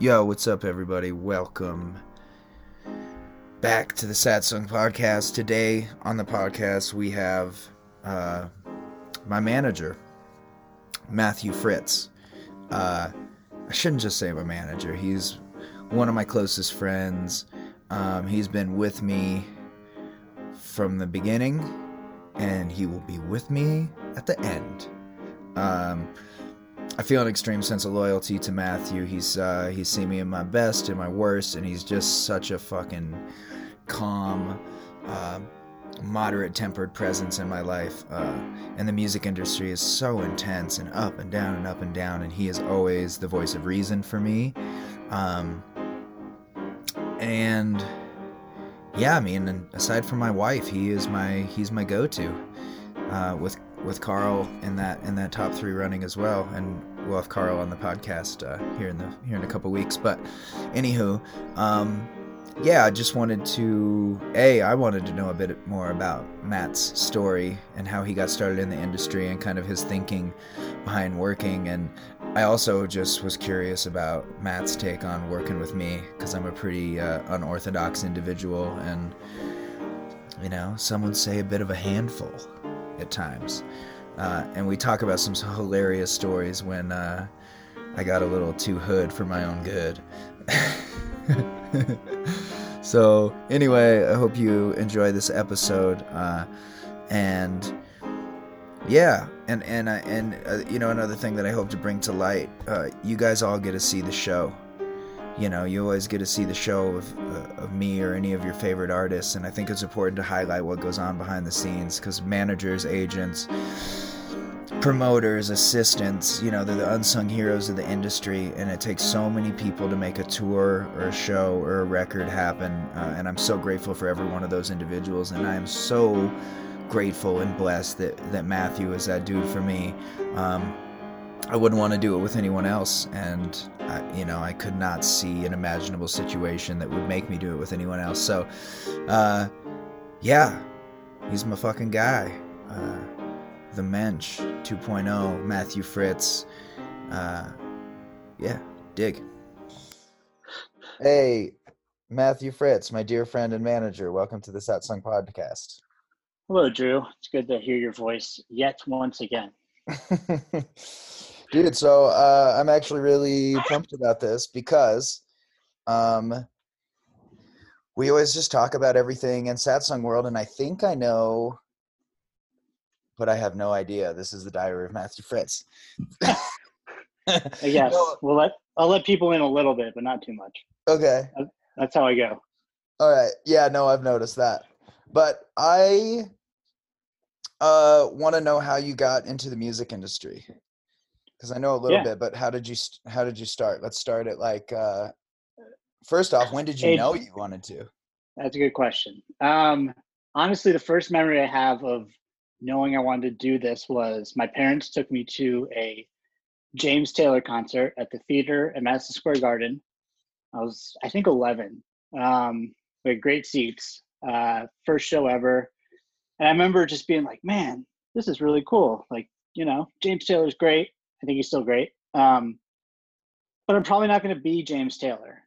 Yo, what's up, everybody? Welcome back to the Satsang Podcast. Today on the podcast, we have uh, my manager, Matthew Fritz. Uh, I shouldn't just say my manager, he's one of my closest friends. Um, he's been with me from the beginning, and he will be with me at the end. Um, I feel an extreme sense of loyalty to Matthew. He's uh, he's seen me in my best and my worst, and he's just such a fucking calm, uh, moderate tempered presence in my life. Uh, and the music industry is so intense and up and down and up and down, and he is always the voice of reason for me. Um, and yeah, I mean, aside from my wife, he is my he's my go-to. Uh, with with Carl in that in that top three running as well, and we'll have Carl on the podcast uh, here in the here in a couple weeks. But anywho, um, yeah, I just wanted to a I wanted to know a bit more about Matt's story and how he got started in the industry and kind of his thinking behind working, and I also just was curious about Matt's take on working with me because I'm a pretty uh, unorthodox individual and. You know, some would say a bit of a handful at times. Uh, and we talk about some hilarious stories when uh, I got a little too hood for my own good. so, anyway, I hope you enjoy this episode. Uh, and yeah, and and and uh, you know another thing that I hope to bring to light, uh, you guys all get to see the show you know you always get to see the show of, uh, of me or any of your favorite artists and i think it's important to highlight what goes on behind the scenes because managers agents promoters assistants you know they're the unsung heroes of the industry and it takes so many people to make a tour or a show or a record happen uh, and i'm so grateful for every one of those individuals and i am so grateful and blessed that, that matthew is that dude for me um, I wouldn't want to do it with anyone else, and I, you know I could not see an imaginable situation that would make me do it with anyone else. So, uh, yeah, he's my fucking guy. Uh, the Mensch 2.0, Matthew Fritz. Uh, yeah, dig. Hey, Matthew Fritz, my dear friend and manager. Welcome to the Satsang Podcast. Hello, Drew. It's good to hear your voice yet once again. dude so uh, i'm actually really pumped about this because um, we always just talk about everything in satsang world and i think i know but i have no idea this is the diary of matthew fritz yes no. we'll let i'll let people in a little bit but not too much okay that's how i go all right yeah no i've noticed that but i uh want to know how you got into the music industry because I know a little yeah. bit, but how did you how did you start? Let's start at like uh, first off, when did you know you wanted to? That's a good question. Um, honestly, the first memory I have of knowing I wanted to do this was my parents took me to a James Taylor concert at the theater at Madison Square Garden. I was, I think, 11. Um, we had great seats. Uh, first show ever. And I remember just being like, man, this is really cool. Like, you know, James Taylor's great. I think he's still great. Um, but I'm probably not going to be James Taylor.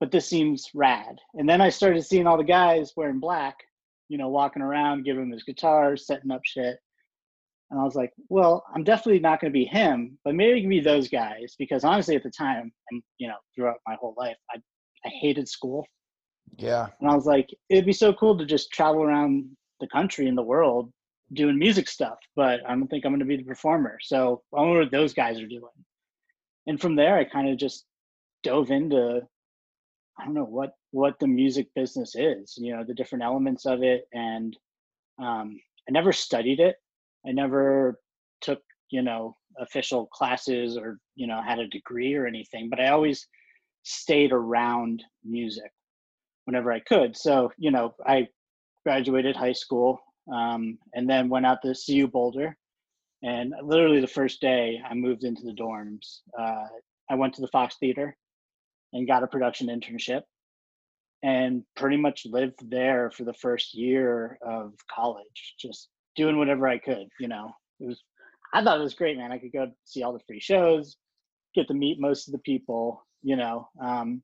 But this seems rad. And then I started seeing all the guys wearing black, you know, walking around, giving him his guitar, setting up shit. And I was like, well, I'm definitely not going to be him, but maybe I can be those guys because honestly, at the time, and you know, throughout my whole life, I I hated school. Yeah. And I was like, it'd be so cool to just travel around the country and the world doing music stuff, but I don't think I'm going to be the performer. So I wonder what those guys are doing. And from there, I kind of just dove into, I don't know what what the music business is, you know, the different elements of it, and um, I never studied it. I never took, you know, official classes or you know had a degree or anything, but I always stayed around music whenever I could. So you know, I graduated high school um, and then went out to CU Boulder. And literally the first day I moved into the dorms, uh, I went to the Fox Theater and got a production internship and pretty much lived there for the first year of college, just doing whatever I could, you know. It was I thought it was great, man. I could go see all the free shows, get to meet most of the people. You know, um,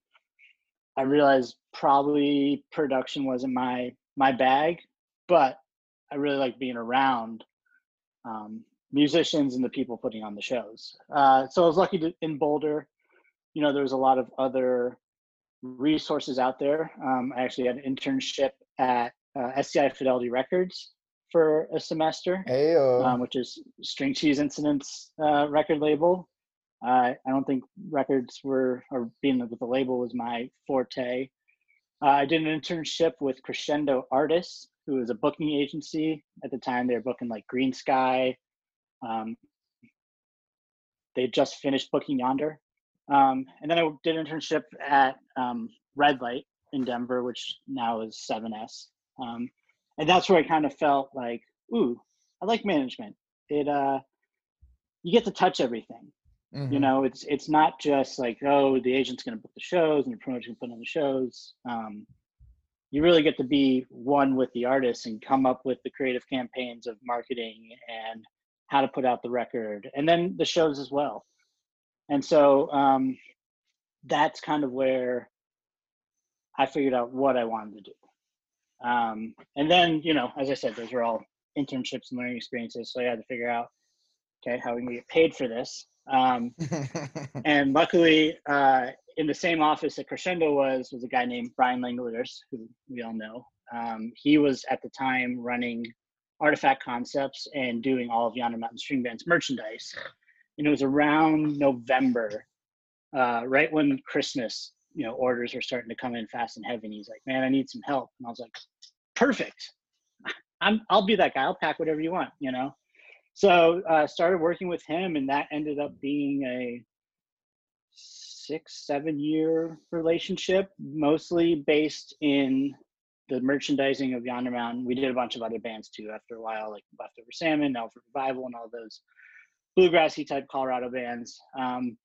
I realized probably production wasn't my my bag, but I really like being around um, musicians and the people putting on the shows. Uh, so I was lucky to, in Boulder. You know, there was a lot of other resources out there. Um, I actually had an internship at uh, SCI Fidelity Records for a semester, um, which is String Cheese Incident's uh, record label. Uh, I don't think records were, or being with the label was my forte. Uh, I did an internship with Crescendo Artists, who is a booking agency. At the time, they were booking like Greensky. Um, they just finished booking Yonder. Um, and then I did an internship at um, Red Light in Denver, which now is 7S. Um, and that's where I kind of felt like, ooh, I like management. It uh, you get to touch everything. Mm-hmm. You know, it's it's not just like oh the agent's going to book the shows and the promoter's going to put on the shows. Um, you really get to be one with the artists and come up with the creative campaigns of marketing and how to put out the record and then the shows as well. And so um, that's kind of where I figured out what I wanted to do. Um, and then, you know, as I said, those were all internships and learning experiences. So I had to figure out, okay, how we can get paid for this. Um, and luckily, uh, in the same office that Crescendo was, was a guy named Brian Langoliers, who we all know. Um, he was at the time running Artifact Concepts and doing all of Yonder Mountain String Band's merchandise. And it was around November, uh, right when Christmas, you know, orders were starting to come in fast and heavy. And he's like, "Man, I need some help." And I was like, "Perfect. I'm. I'll be that guy. I'll pack whatever you want." You know so uh, started working with him and that ended up being a six seven year relationship mostly based in the merchandising of yonder mountain we did a bunch of other bands too after a while like leftover salmon elephant revival and all those bluegrassy type colorado bands. Um,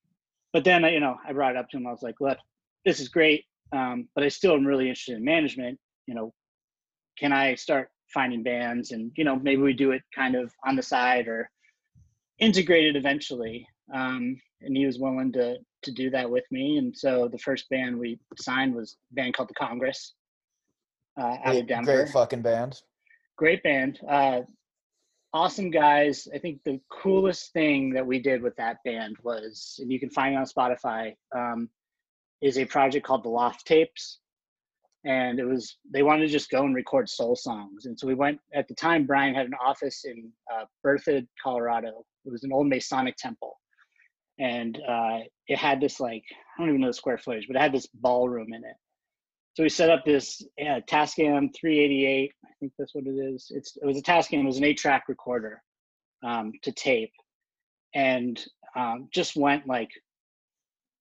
but then you know i brought it up to him. I was like look this is great um, but i still am really interested in management. You know can i start finding bands and you know maybe we do it kind of on the side or integrated eventually. Um, and he was willing to to do that with me. And so the first band we signed was a band called the congress uh, out of denver great fucking band. Great band. Uh, awesome guys i think the coolest thing that we did with that band was and you can find it on spotify um, is a project called the loft tapes. And it was they wanted to just go and record soul songs. And so we went at the time brian had an office in uh, berthoud colorado. It was an old masonic temple. And uh, it had this like i don't even know the square footage but it had this ballroom in it so we set up this yeah, tascam 388 i think that's what it is. It's it was a tascam it was an eight track recorder um, to tape. And um, just went like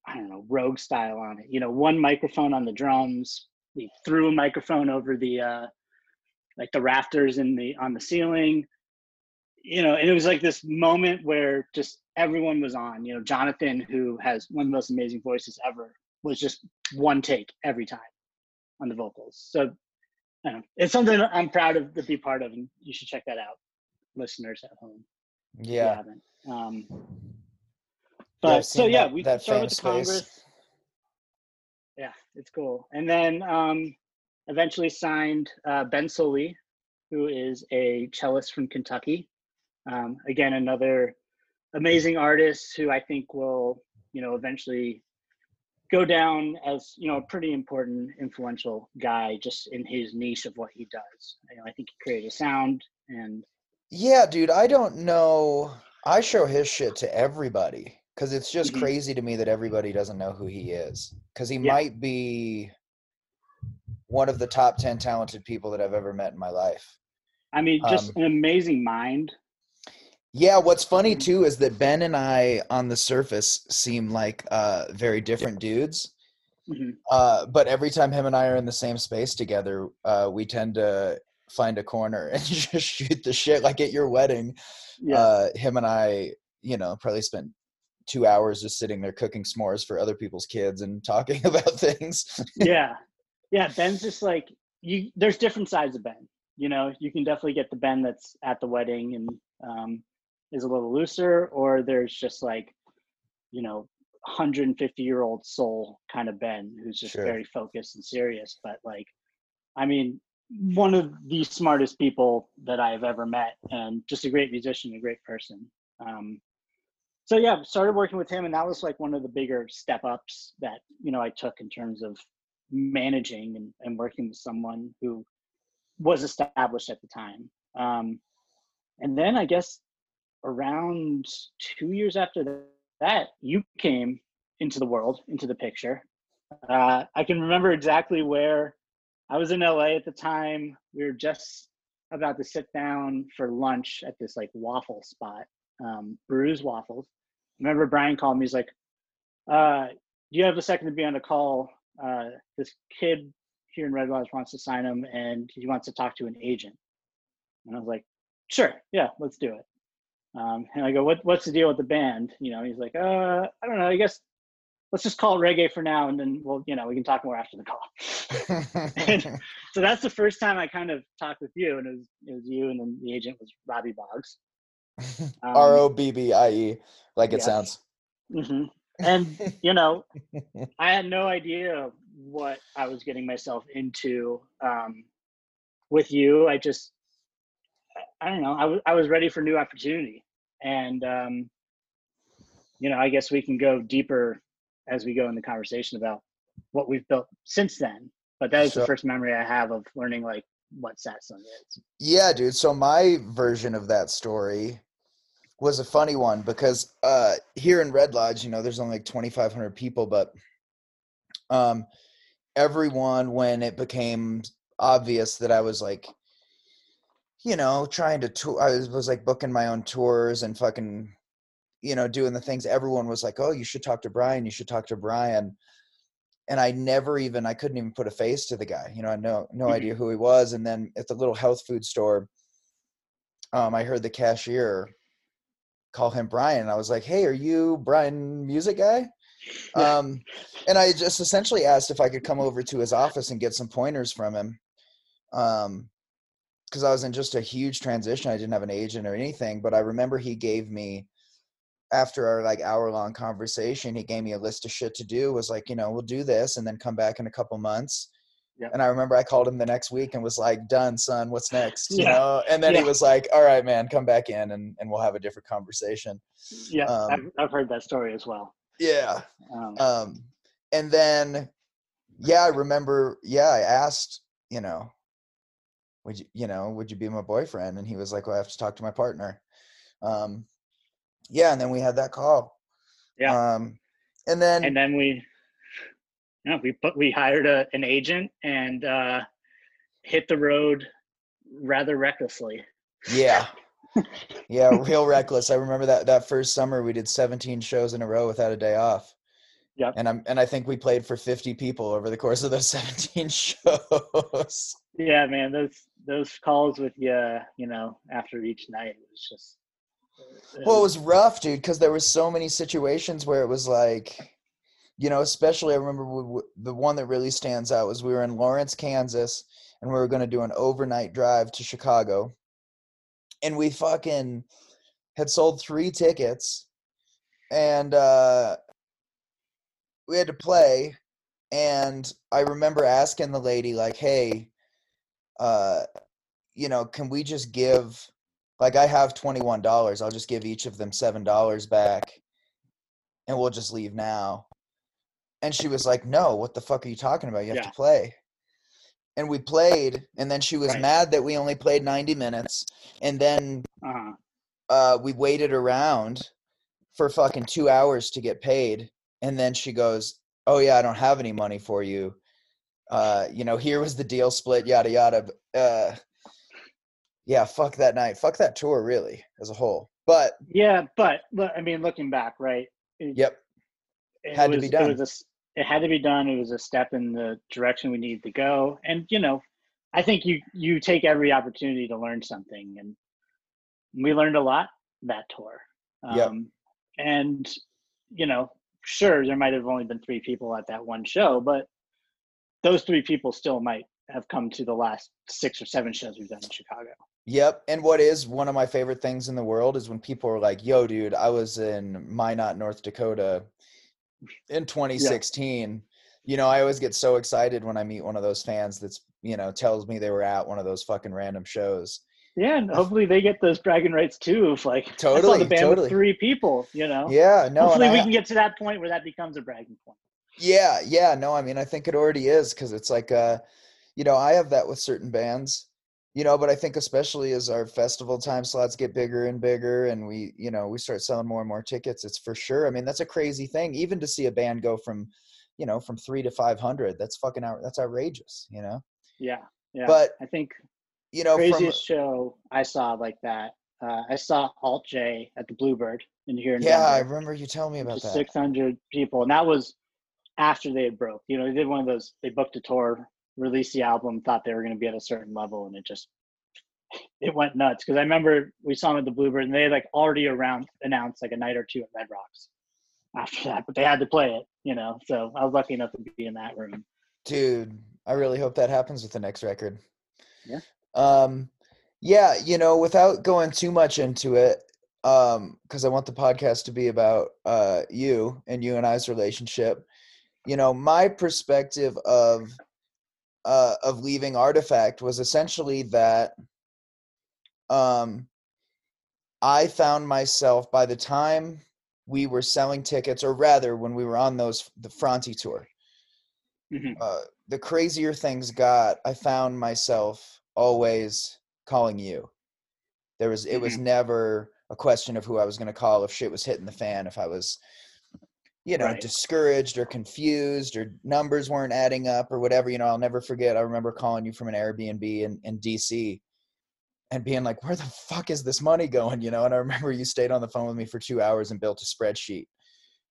I don't know, rogue style on it. You know, one microphone on the drums, we threw a microphone over the uh, like the rafters in the on the ceiling. You know and it was like this moment where just everyone was on. You know jonathan who has one of the most amazing voices ever was just one take every time on the vocals. So know, it's something i'm proud of to be part of and you should check that out listeners at home yeah. um but yeah, so yeah that, we that started with the congress. yeah, it's cool. And then um, eventually signed uh, Ben Sollee, who is a cellist from Kentucky. Um, again, another amazing artist who I think will, you know, eventually go down as you know a pretty important, influential guy just in his niche of what he does. You know, I think he created a sound and. Yeah, dude. I don't know. I show his shit to everybody because it's just mm-hmm. crazy to me that everybody doesn't know who he is because he yeah. might be one of the top 10 talented people that i've ever met in my life i mean just um, an amazing mind yeah what's funny mm-hmm. too is that ben and i on the surface seem like uh, very different dudes mm-hmm. uh, but every time him and i are in the same space together uh, we tend to find a corner and just shoot the shit like at your wedding yeah. Uh, him and i you know probably spent two hours just sitting there cooking s'mores for other people's kids and talking about things. yeah. Yeah. Ben's just like, you, there's different sides of Ben. You know, you can definitely get the Ben that's at the wedding and um, is a little looser, or there's just like, you know, 150 year old soul kind of Ben, who's just Sure. very focused and serious. But like, I mean, one of the smartest people that I've ever met, and just a great musician, a great person. Um, so yeah, started working with him, and that was like one of the bigger step ups that you know I took in terms of managing and, and working with someone who was established at the time. Um, and then I guess around two years after that, you came into the world, into the picture. Uh, I can remember exactly where I was in LA at the time. We were just about to sit down for lunch at this like waffle spot, um, Waffles. Remember Brian called me. He's like, uh, "Do you have a second to be on a call? Uh, this kid here in Red Lodge wants to sign him, and he wants to talk to an agent." And I was like, "Sure, yeah, let's do it." Um, and I go, "What? What's the deal with the band?" You know, he's like, "Uh, I don't know. I guess let's just call it reggae for now, and then we'll, you know, we can talk more after the call." So that's the first time I kind of talked with you, and it was it was you, and then the agent was Robbie Boggs. Um, R O B B I E, like it yes. sounds. mhm. And you know, I had no idea what I was getting myself into um, with you. I just, I don't know. I was I was ready for new opportunity, and um, you know, I guess we can go deeper as we go in the conversation about what we've built since then. But that is So- the first memory I have of learning like what Satsang is. Yeah, dude. So my version of that story was a funny one because uh here in Red Lodge, you know, there's only like 2500 people, but um everyone when it became obvious that I was like you know, trying to tour I was, was like booking my own tours and fucking you know, doing the things everyone was like, "Oh, you should talk to Brian, you should talk to Brian." And I never even I couldn't even put a face to the guy. You know, I had no no Mhm. idea who he was and then at the little health food store um, I heard the cashier call him Brian. I was like, "Hey, are you Brian, music guy?" Yeah. Um, and I just essentially asked if I could come over to his office and get some pointers from him, um, because I was in just a huge transition. I didn't have an agent or anything, but I remember he gave me after our like hour long conversation, he gave me a list of shit to do. Was like, you know, we'll do this and then come back in a couple months. Yep. And I remember I called him the next week and was like, "Done, son. What's next?" You Yeah. know. And then he was like, "All right, man, come back in and and we'll have a different conversation." Yeah, Um, I've, I've heard that story as well. Yeah. Um, Um, and then, yeah, I remember. Yeah, I asked, you know, would you, you know, would you be my boyfriend? And he was like, "Well, I have to talk to my partner." Um, yeah, and then we had that call. Yeah. Um, and then, and then we, yeah, we put we hired a, an agent and uh, hit the road rather recklessly. yeah, yeah, real reckless. I remember that that first summer we did 17 shows in a row without a day off. Yep. And I'm and I think we played for 50 people over the course of those 17 shows. Yeah, man, those those calls with you, you know, after each night it was just. Well, it was rough, dude, because there were so many situations where it was like, you know, especially I remember w- w- the one that really stands out was we were in Lawrence, Kansas, and we were going to do an overnight drive to Chicago, and we fucking had sold three tickets, and uh, we had to play, and I remember asking the lady like, "Hey, uh, you know, can we just give?" like I have twenty one dollars. I'll just give each of them seven dollars back, and we'll just leave now. And she was like, "No, what the fuck are you talking about? You have Yeah. to play." And we played, and then she was Right. mad that we only played ninety minutes, and then Uh-huh. uh, we waited around for fucking two hours to get paid, and then she goes, "Oh yeah, I don't have any money for you. Uh, you know, here was the deal split, yada yada." Uh, yeah, fuck that night, fuck that tour, really, as a whole. But Yeah, but I mean, looking back, right? It, yep, it had to was, be It, done. was a it had to be done. It was a step in the direction we needed to go, and you know, I think you you take every opportunity to learn something, and we learned a lot that tour. Um, Yep. And you know, sure, there might have only been three people at that one show, but those three people still might have come to the last six or seven shows we've done in Chicago. Yep. And what is one of my favorite things in the world is when people are like, yo, dude, I was in Minot, North Dakota in 2016 you know i always get so excited when i meet one of those fans that's you know tells me they were at one of those fucking random shows Yeah, and hopefully they get those bragging rights too. If like Totally, the band totally. with three people, you know. yeah no hopefully we I- can get to that point where that becomes a bragging point. Yeah, yeah, no, I mean, I think it already is because it's like, uh, you know, I have that with certain bands, you know, but I think especially as our festival time slots get bigger and bigger and we, you know, we start selling more and more tickets, it's for sure. I mean, that's a crazy thing, even to see a band go from, you know, from three to 500, that's fucking, out, that's outrageous, you know? Yeah, yeah. But, I think you know, from, craziest show I saw like that. Uh, I saw Alt J at the Bluebird in here in yeah, I remember you telling me about that. is 600 people, and that was after they had broke. You know, they did one of those. They booked a tour, released the album, thought they were going to be at a certain level, and it just it went nuts. Because I remember we saw them at the Bluebird, and they had like already around announced like a night or two at Red Rocks after that, but they had to play it. You know, so I was lucky enough to be in that room. Dude, I really hope that happens with the next record. Yeah. Um yeah, you know, without going too much into it, um, because I want the podcast to be about uh you and you and I's relationship. You know, my perspective of uh of leaving Artifact was essentially that um I found myself by the time we were selling tickets, or rather when we were on those the Fronty tour, Mhm. uh, the crazier things got, I found myself always calling you. There was it was never a question of who I was going to call if shit was hitting the fan, if I was, you know, Right. discouraged or confused or numbers weren't adding up or whatever. You know, I'll never forget. I remember calling you from an Airbnb in in DC. And being like, where the fuck is this money going? You know, and I remember you stayed on the phone with me for two hours and built a spreadsheet.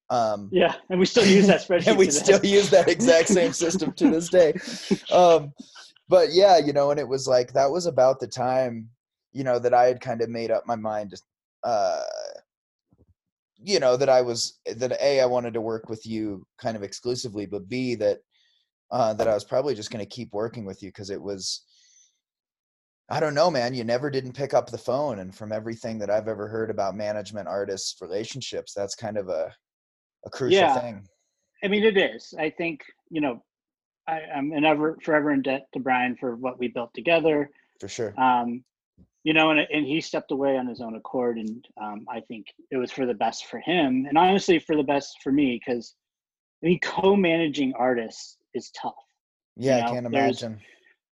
Um, Yeah, and we still use that spreadsheet. and we still use that exact same system to this day um but yeah you know and it was like that was about the time you know that i had kind of made up my mind uh you know that i was that a i wanted to work with you kind of exclusively but b that uh that i was probably just going to keep working with you because it was i don't know man you never didn't pick up the phone and from everything that i've ever heard about management artists relationships that's kind of a a crucial Yeah. thing I mean, it is. I think you know, I, I'm an ever forever in debt to Brian for what we built together. for sure Um, you know, and and he stepped away on his own accord, and um, I think it was for the best for him, and honestly for the best for me because I mean, co-managing artists is tough. yeah you i can't imagine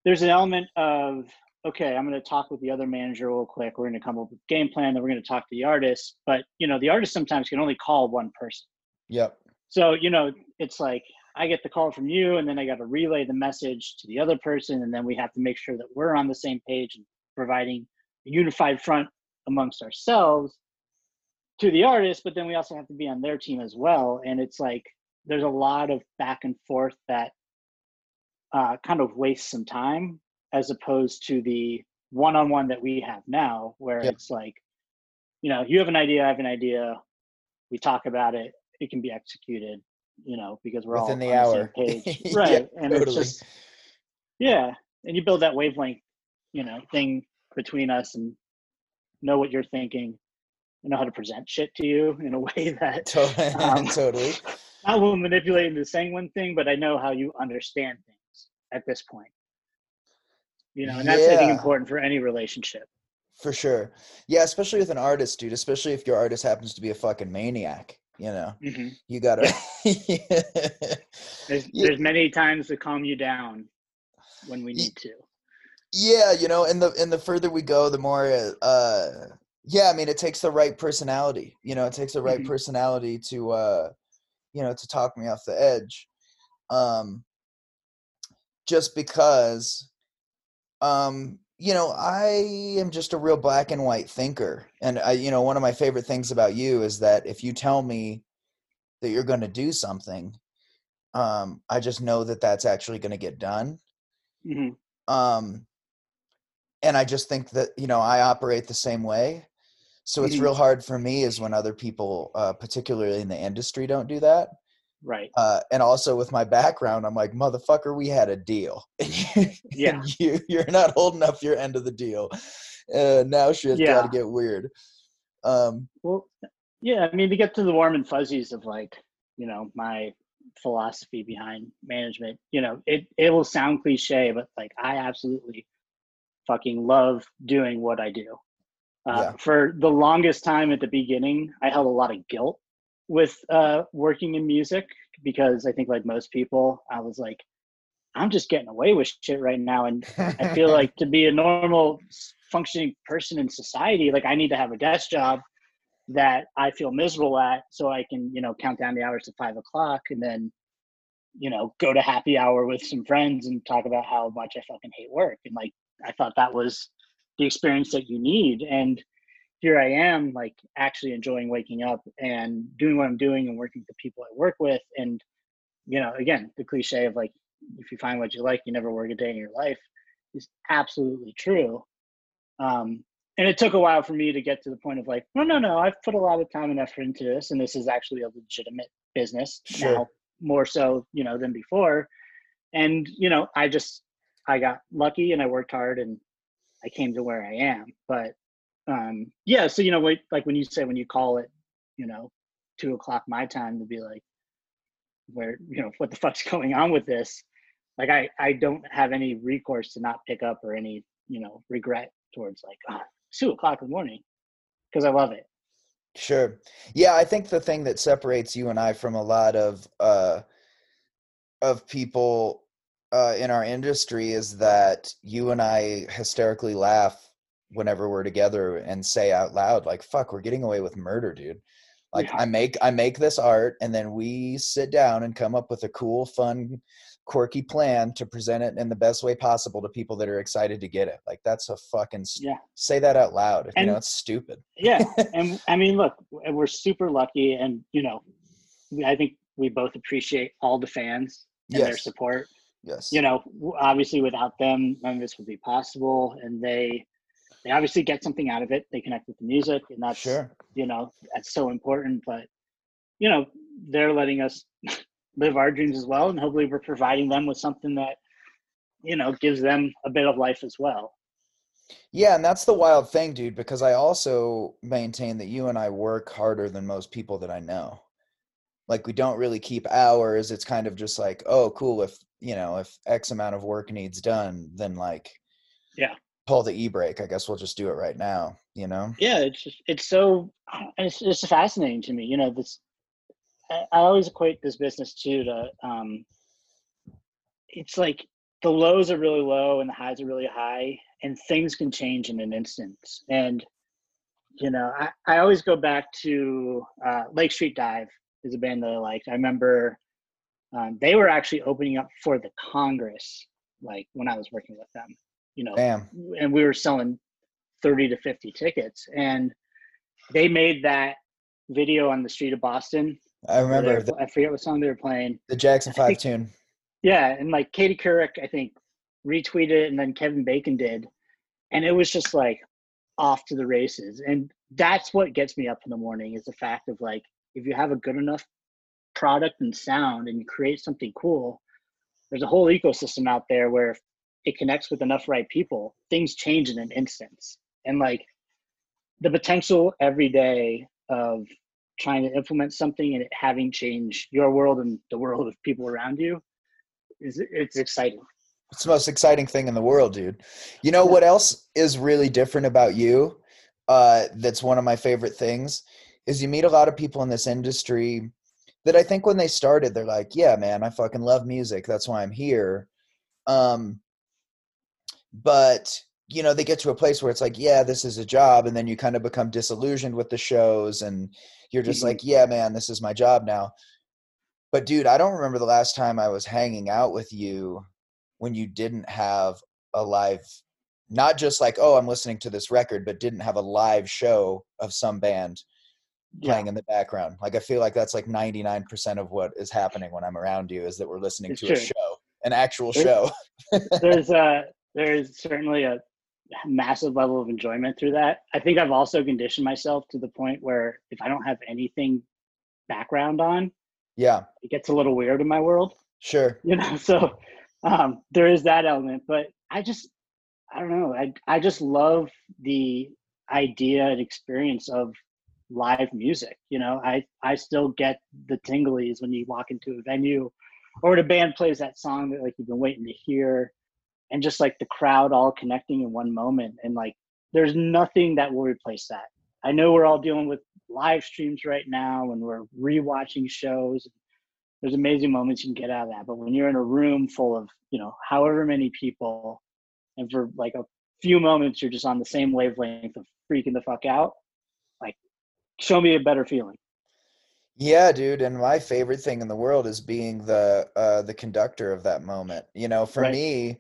There's an element of okay, I'm going to talk with the other manager real quick. We're going to come up with a game plan. Then we're going to talk to the artist. But you know, the artist sometimes can only call one person. yep So, you know, it's like I get the call from you, and then I got to relay the message to the other person, and then we have to make sure that we're on the same page and providing unified front amongst ourselves to the artist, but then we also have to be on their team as well. And it's like there's a lot of back and forth that uh, kind of wastes some time as opposed to the one on one that we have now, where it's like, you know, you have an idea, I have an idea, we talk about it, it can be executed, you know, because we're within all the on hour the same page. Yeah, right. and it's totally. just, yeah. And you build that wavelength, you know, thing between us and know what you're thinking and know how to present shit to you in a way that totally Um, totally I will manipulate into saying one thing, but I know how you understand things at this point. You know, and that's I think important for any relationship. for sure yeah especially with an artist dude especially if your artist happens to be a fucking maniac you know hmm you gotta There's Yeah. there's many times to calm you down when we need to. Yeah you know and the and the further we go the more uh yeah i mean it takes the right personality you know it takes the right Mhm. personality to uh you know to talk me off the edge um just because um you know i am just a real black and white thinker and i you know one of my favorite things about you is that if you tell me that you're going to do something um i just know that that's actually going to get done hmm um and i just think that you know i operate the same way so it's Mhm. real hard for me is when other people uh, particularly in the industry don't do that Right. uh, and also with my background i'm like motherfucker we had a deal Yeah. and you, you're not holding up your end of the deal uh, now shit's Yeah. gotta get weird um Well, yeah. I mean, to get to the warm and fuzzies of like, you know my philosophy behind management you know it it will sound cliche but like i absolutely fucking love doing what i do uh, yeah. for the longest time at the beginning i held a lot of guilt with uh, working in music because i think like most people i was like i'm just getting away with shit right now and i feel like to be a normal functioning person in society like i need to have a desk job that I feel miserable at so I can, you know, count down the hours to five o'clock and then, you know, go to happy hour with some friends and talk about how much I fucking hate work. And like, I thought that was the experience that you need. And here I am, like, actually enjoying waking up and doing what I'm doing and working with the people I work with. And, you know, again, the cliche of like, if you find what you like, you never work a day in your life is absolutely true. Um, and it took a while for me to get to the point of like, no, no, no, I've put a lot of time and effort into this, and this is actually a legitimate business sure. now, more so, you know, than before. And you know, I just I got lucky and I worked hard and I came to where I am. But um, yeah, so you know, like when you say when you call it, you know, two o'clock my time to be like, where you know what the fuck's going on with this? Like I I don't have any recourse to not pick up or any you know regret towards like two o'clock in the morning because I love it. Sure. Yeah, I think the thing that separates you and I from a lot of uh of people uh in our industry is that you and I hysterically laugh whenever we're together and say out loud like fuck, we're getting away with murder, dude. Like yeah. I make I make this art and then we sit down and come up with a cool fun quirky plan to present it in the best way possible to people that are excited to get it. Like that's a fucking st- yeah. Say that out loud. And, you know, it's stupid. yeah, and I mean, look, we're super lucky, and you know, I think we both appreciate all the fans and yes. their support. Yes. You know, obviously, without them, none of this would be possible, and they they obviously get something out of it. They connect with the music, and that's sure. you know that's so important. But you know, they're letting us live our dreams as well and hopefully we're providing them with something that you know gives them a bit of life as well yeah and that's the wild thing dude because i also maintain that you and i work harder than most people that i know like we don't really keep hours it's kind of just like oh cool if you know if x amount of work needs done then like yeah pull the e-brake i guess we'll just do it right now you know yeah it's just it's so it's just fascinating to me you know this I, always equate this business too to um, it's like the lows are really low and the highs are really high, and things can change in an instant. And you know, I, I always go back to uh, Lake Street Dive is a band that I liked. I remember um, they were actually opening up for the Congress, like when I was working with them. You know, Damn. and we were selling thirty to fifty tickets, and they made that video on the street of Boston I remember. The, I forget what song they were playing. The Jackson Five think, tune. Yeah, and like Katie Couric, I think, retweeted and then Kevin Bacon did, and it was just like off to the races. And that's what gets me up in the morning is the fact of like if you have a good enough product and sound and you create something cool, there's a whole ecosystem out there where it connects with enough right people, things change in an instance. And like the potential every day of trying to implement something and it having changed your world and the world of people around you is it's exciting. It's the most exciting thing in the world dude. You know what else is really different about you uh, that's one of my favorite things is you meet a lot of people in this industry that i think when they started they're like yeah man i fucking love music. That's why i'm here. Um, but you know they get to a place where it's like yeah this is a job and then you kind of become disillusioned with the shows and you're just mm-hmm. like yeah man this is my job now. But dude i don't remember the last time i was hanging out with you when you didn't have a live not just like oh i'm listening to this record but didn't have a live show of some band playing yeah. in the background like i feel like that's like 99% of what is happening when i'm around you is that we're listening it's to true. a show an actual there's, show there's uh there's certainly a massive level of enjoyment through that. I think I've also conditioned myself to the point where if I don't have anything background on, yeah, it gets a little weird in my world. Sure. You know, so um, there is that element, but I just, I don't know. I, I just love the idea and experience of live music. You know, I I still get the tinglies when you walk into a venue, or the band plays that song that like you've been waiting to hear, and just like the crowd all connecting in one moment, and like there's nothing that will replace that. I know we're all dealing with live streams right now, and we're rewatching shows. There's amazing moments you can get out of that, but when you're in a room full of you know however many people, and for like a few moments you're just on the same wavelength of freaking the fuck out like show me a better feeling yeah dude and my favorite thing in the world is being the uh the conductor of that moment you know for right. me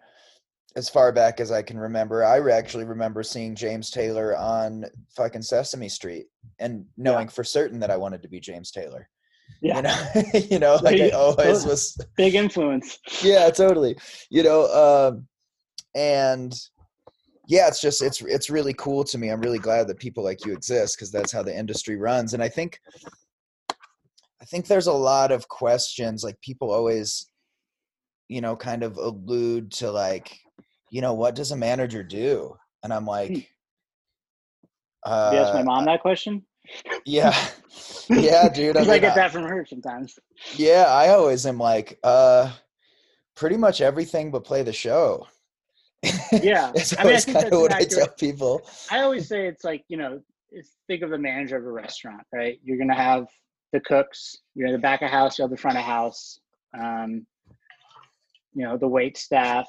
as far back as i can remember i actually remember seeing james taylor on fucking sesame street and knowing yeah. for certain that i wanted to be james taylor yeah you know you know like i always was big influence yeah totally you know um and yeah, it's just it's it's really cool to me. I'm really glad that people like you exist because that's how the industry runs. And I think I think there's a lot of questions like people always you know kind of allude to like you know what does a manager do? And I'm like hmm. uh, you ask my mom that question? Yeah. Yeah, dude. I, mean, I get that from her sometimes. Yeah, I always am like, uh pretty much everything but play the show yeah that's I mean, I kind of what accurate. I tell people. I always say it's like you know, think of the manager of a restaurant, right? You're gonna have the cooks. You're in the back of house. You have the front of house. Um, you know, the wait staff.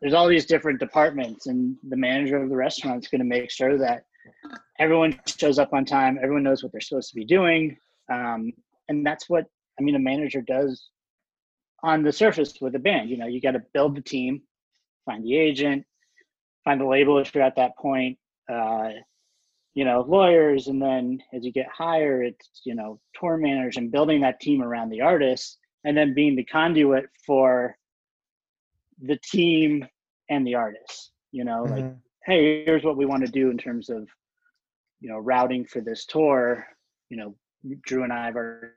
There's all these different departments, and the manager of the restaurant is going to make sure that everyone shows up on time. Everyone knows what they're supposed to be doing, um, and that's what I mean. A manager does on the surface with a band. You know, you got to build the team find the agent, find the label if you're at that point, uh, you know, lawyers, and then as you get higher, it's you know, tour managers and building that team around the artist, and then being the conduit for the team and the artist. You know, mm-hmm. like, hey, here's what we want to do in terms of, you know, routing for this tour. You know, Drew and I have already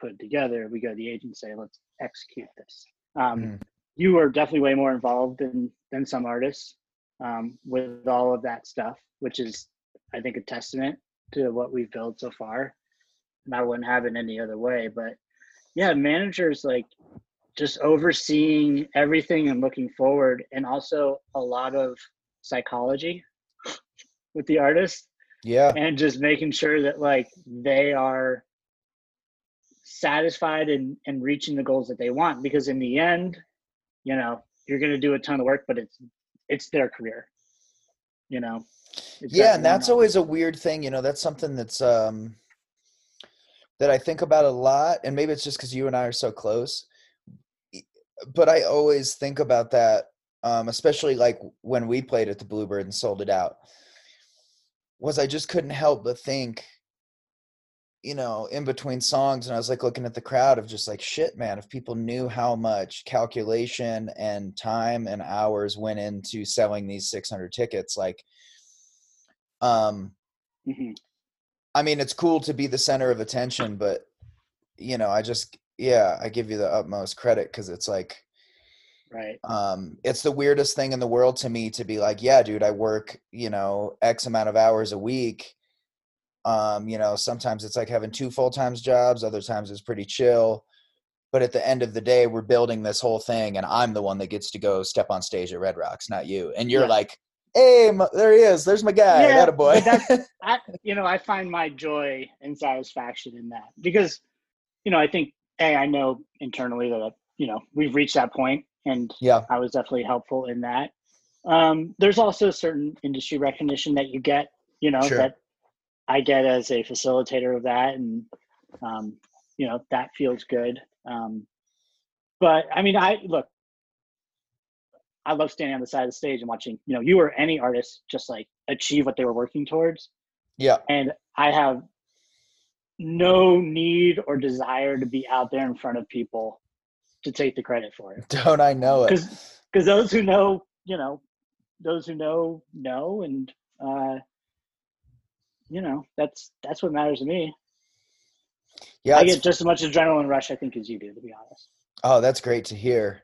put together. We go to the agent and say, let's execute this. Um, mm you are definitely way more involved than than some artists um, with all of that stuff, which is I think a testament to what we've built so far. And I wouldn't have it any other way. But yeah, managers like just overseeing everything and looking forward, and also a lot of psychology with the artist. Yeah. And just making sure that like they are satisfied and, and reaching the goals that they want because in the end you know you're going to do a ton of work but it's it's their career you know? Yeah and that's always a weird thing you know that's something that's um that i think about a lot and maybe it's just because you and i are so close. But i always think about that um especially like when we played at the bluebird and sold it out. Was i just couldn't help but think you know, in between songs, and I was like looking at the crowd of just like, shit, man, if people knew how much calculation and time and hours went into selling these 600 tickets, like, um, mm-hmm. I mean, it's cool to be the center of attention, but, you know, I just, yeah, I give you the utmost credit because it's like, right um it's the weirdest thing in the world to me to be like yeah dude i work you know x amount of hours a week um, you know, sometimes it's like having two full time jobs, other times it's pretty chill. But at the end of the day, we're building this whole thing, and I'm the one that gets to go step on stage at Red Rocks, not you. And you're yeah. like, hey, there he is. There's my guy. Yeah, that a boy. I, you know, I find my joy and satisfaction in that because, you know, I think, hey, I know internally that, you know, we've reached that point and yeah, I was definitely helpful in that. Um, there's also a certain industry recognition that you get, you know, sure. that I get as a facilitator of that, and um, you know that feels good. Um, but I mean, I look, I love standing on the side of the stage and watching. You know, you or any artist just like achieve what they were working towards. Yeah, and I have no need or desire to be out there in front of people to take the credit for it. Don't I know it? Because those who know, you know, those who know know, and uh, you know, that's that's what matters to me. Yeah, I get just as much adrenaline rush I think as you do, to be honest. Oh, that's great to hear.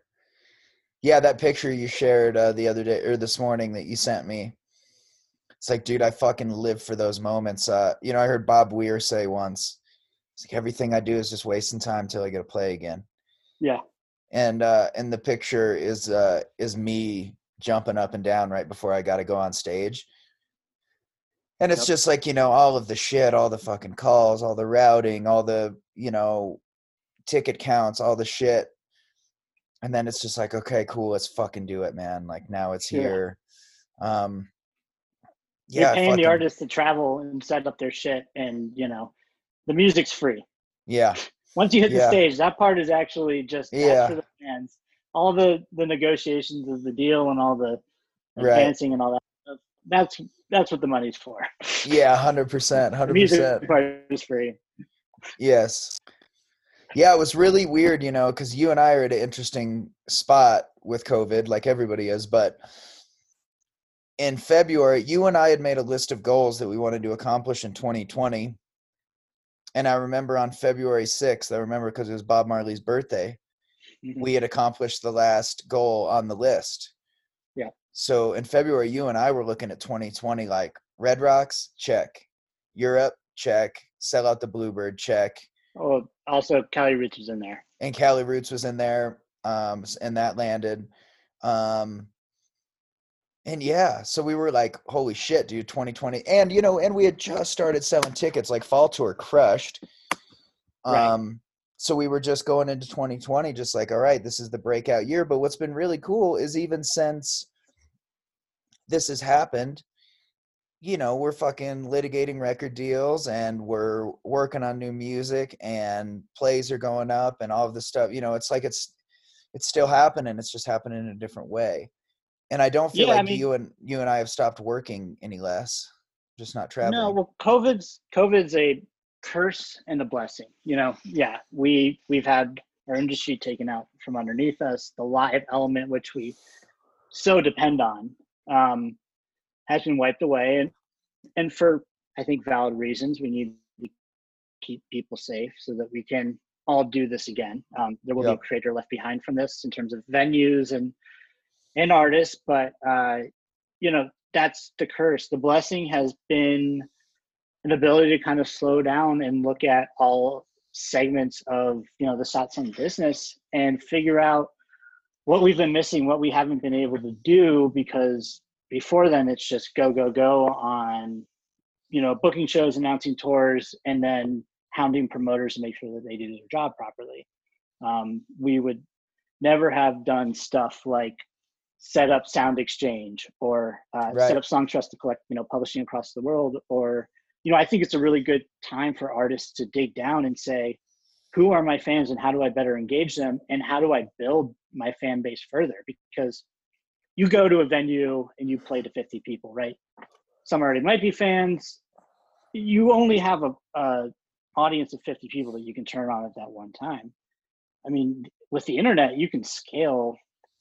Yeah, that picture you shared uh, the other day or this morning that you sent me. it's like, dude, I fucking live for those moments. Uh, you know, I heard Bob Weir say once, it's like everything I do is just wasting time till I get to play again. Yeah. And uh and the picture is uh is me jumping up and down right before I gotta go on stage. And it's Yep. just like, you know, all of the shit, all the fucking calls, all the routing, all the, you know, ticket counts, all the shit. And then it's just like, okay, cool, let's fucking do it, man. Like now it's Yeah. here. Um You're yeah, paying the fucking- artists to travel and set up their shit, and you know, the music's free. Yeah. Once you hit the stage, that part is actually just Yeah. for the fans. All the the negotiations of the deal and all the Right. dancing and all that. That's that's what the money's for. Yeah, hundred percent, The hundred music percent. part is free. Yes. Yeah, it was really weird, you know, because you and I are at an interesting spot with COVID, like everybody is. But in February, you and I had made a list of goals that we wanted to accomplish in 2020. And I remember on February 6th, I remember because it was Bob Marley's birthday, Mhm. we had accomplished the last goal on the list. So in February, you and I were looking at 2020 like Red Rocks, check. Europe, check. Sell out the Bluebird, check. Oh, also Cali Roots was in there. and Cali Roots was in there, um, and that landed. Um, and yeah, so we were like, "Holy shit, dude!" 2020, and you know, and we had just started selling tickets, like Fall Tour crushed. Right. Um, so we were just going into 2020, just like, all right, this is the breakout year. But what's been really cool is even since this has happened, you know, we're fucking litigating record deals and we're working on new music and plays are going up and all of this stuff. You know, it's like it's it's still happening. It's just happening in a different way. And I don't feel Yeah, I like mean- you and you and I have stopped working any less. Just not traveling. No, well, COVID's COVID's a curse and a blessing. You know, yeah, we we've had our industry taken out from underneath us. The live element, which we so depend on, um, has been wiped away, and and for I think valid reasons, we need to keep people safe so that we can all do this again. Um, there will Yep. be a creator left behind from this in terms of venues and and artists, but uh, you know that's the curse. The blessing has been an ability to kind of slow down and look at all segments of you know the satsang business and figure out what we've been missing, what we haven't been able to do because before then it's just go go go on you know booking shows, announcing tours, and then hounding promoters to make sure that they do their job properly. Um, we would never have done stuff like set up SoundExchange or uh, Right. set up Songtrust to collect you know publishing across the world or you know i think it's a really good time for artists to dig down and say who are my fans and how do i better engage them and how do i build my fan base further because you go to a venue and you play to 50 people right some already might be fans you only have a, a audience of 50 people that you can turn on at that one time i mean with the internet you can scale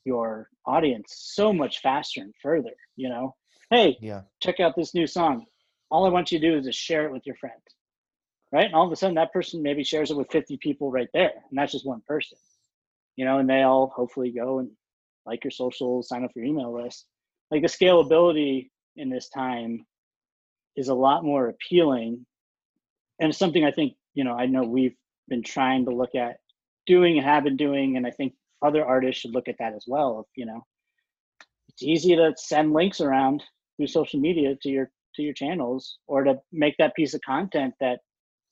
your audience so much faster and further you know hey yeah. check out this new song. All I want you to do is just share it with your friends. Right. And all of a sudden that person maybe shares it with 50 people right there. And that's just one person. You know, and they all hopefully go and like your social, sign up for your email list. Like the scalability in this time is a lot more appealing. And it's something I think, you know, I know we've been trying to look at doing and have been doing. And I think other artists should look at that as well. If, you know, it's easy to send links around through social media to your to your channels or to make that piece of content that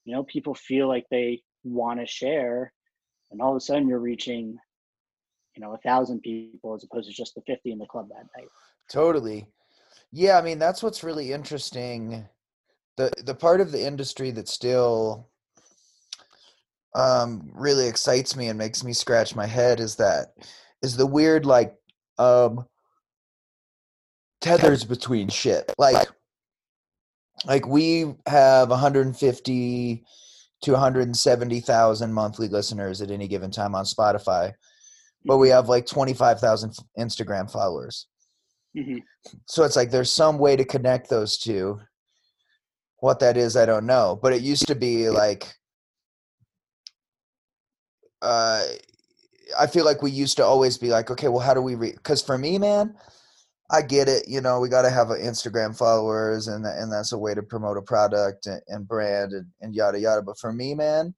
you know people feel like they want to share and all of a sudden you're reaching you know a thousand people as opposed to just the 50 in the club that night Totally. Yeah, I mean that's what's really interesting. The the part of the industry that still um really excites me and makes me scratch my head is that is the weird like um tethers between shit. Like like we have 150 to 170,000 monthly listeners at any given time on Spotify, but we have like 25,000 f- Instagram followers. Mhm. So it's like there's some way to connect those two. What that is, I don't know. But it used to be like uh I feel like we used to always be like, okay, well, how do we read? Because for me, man, I get it. You know, we got to have a Instagram followers, and and that's a way to promote a product and, and brand and, and yada yada. But for me, man,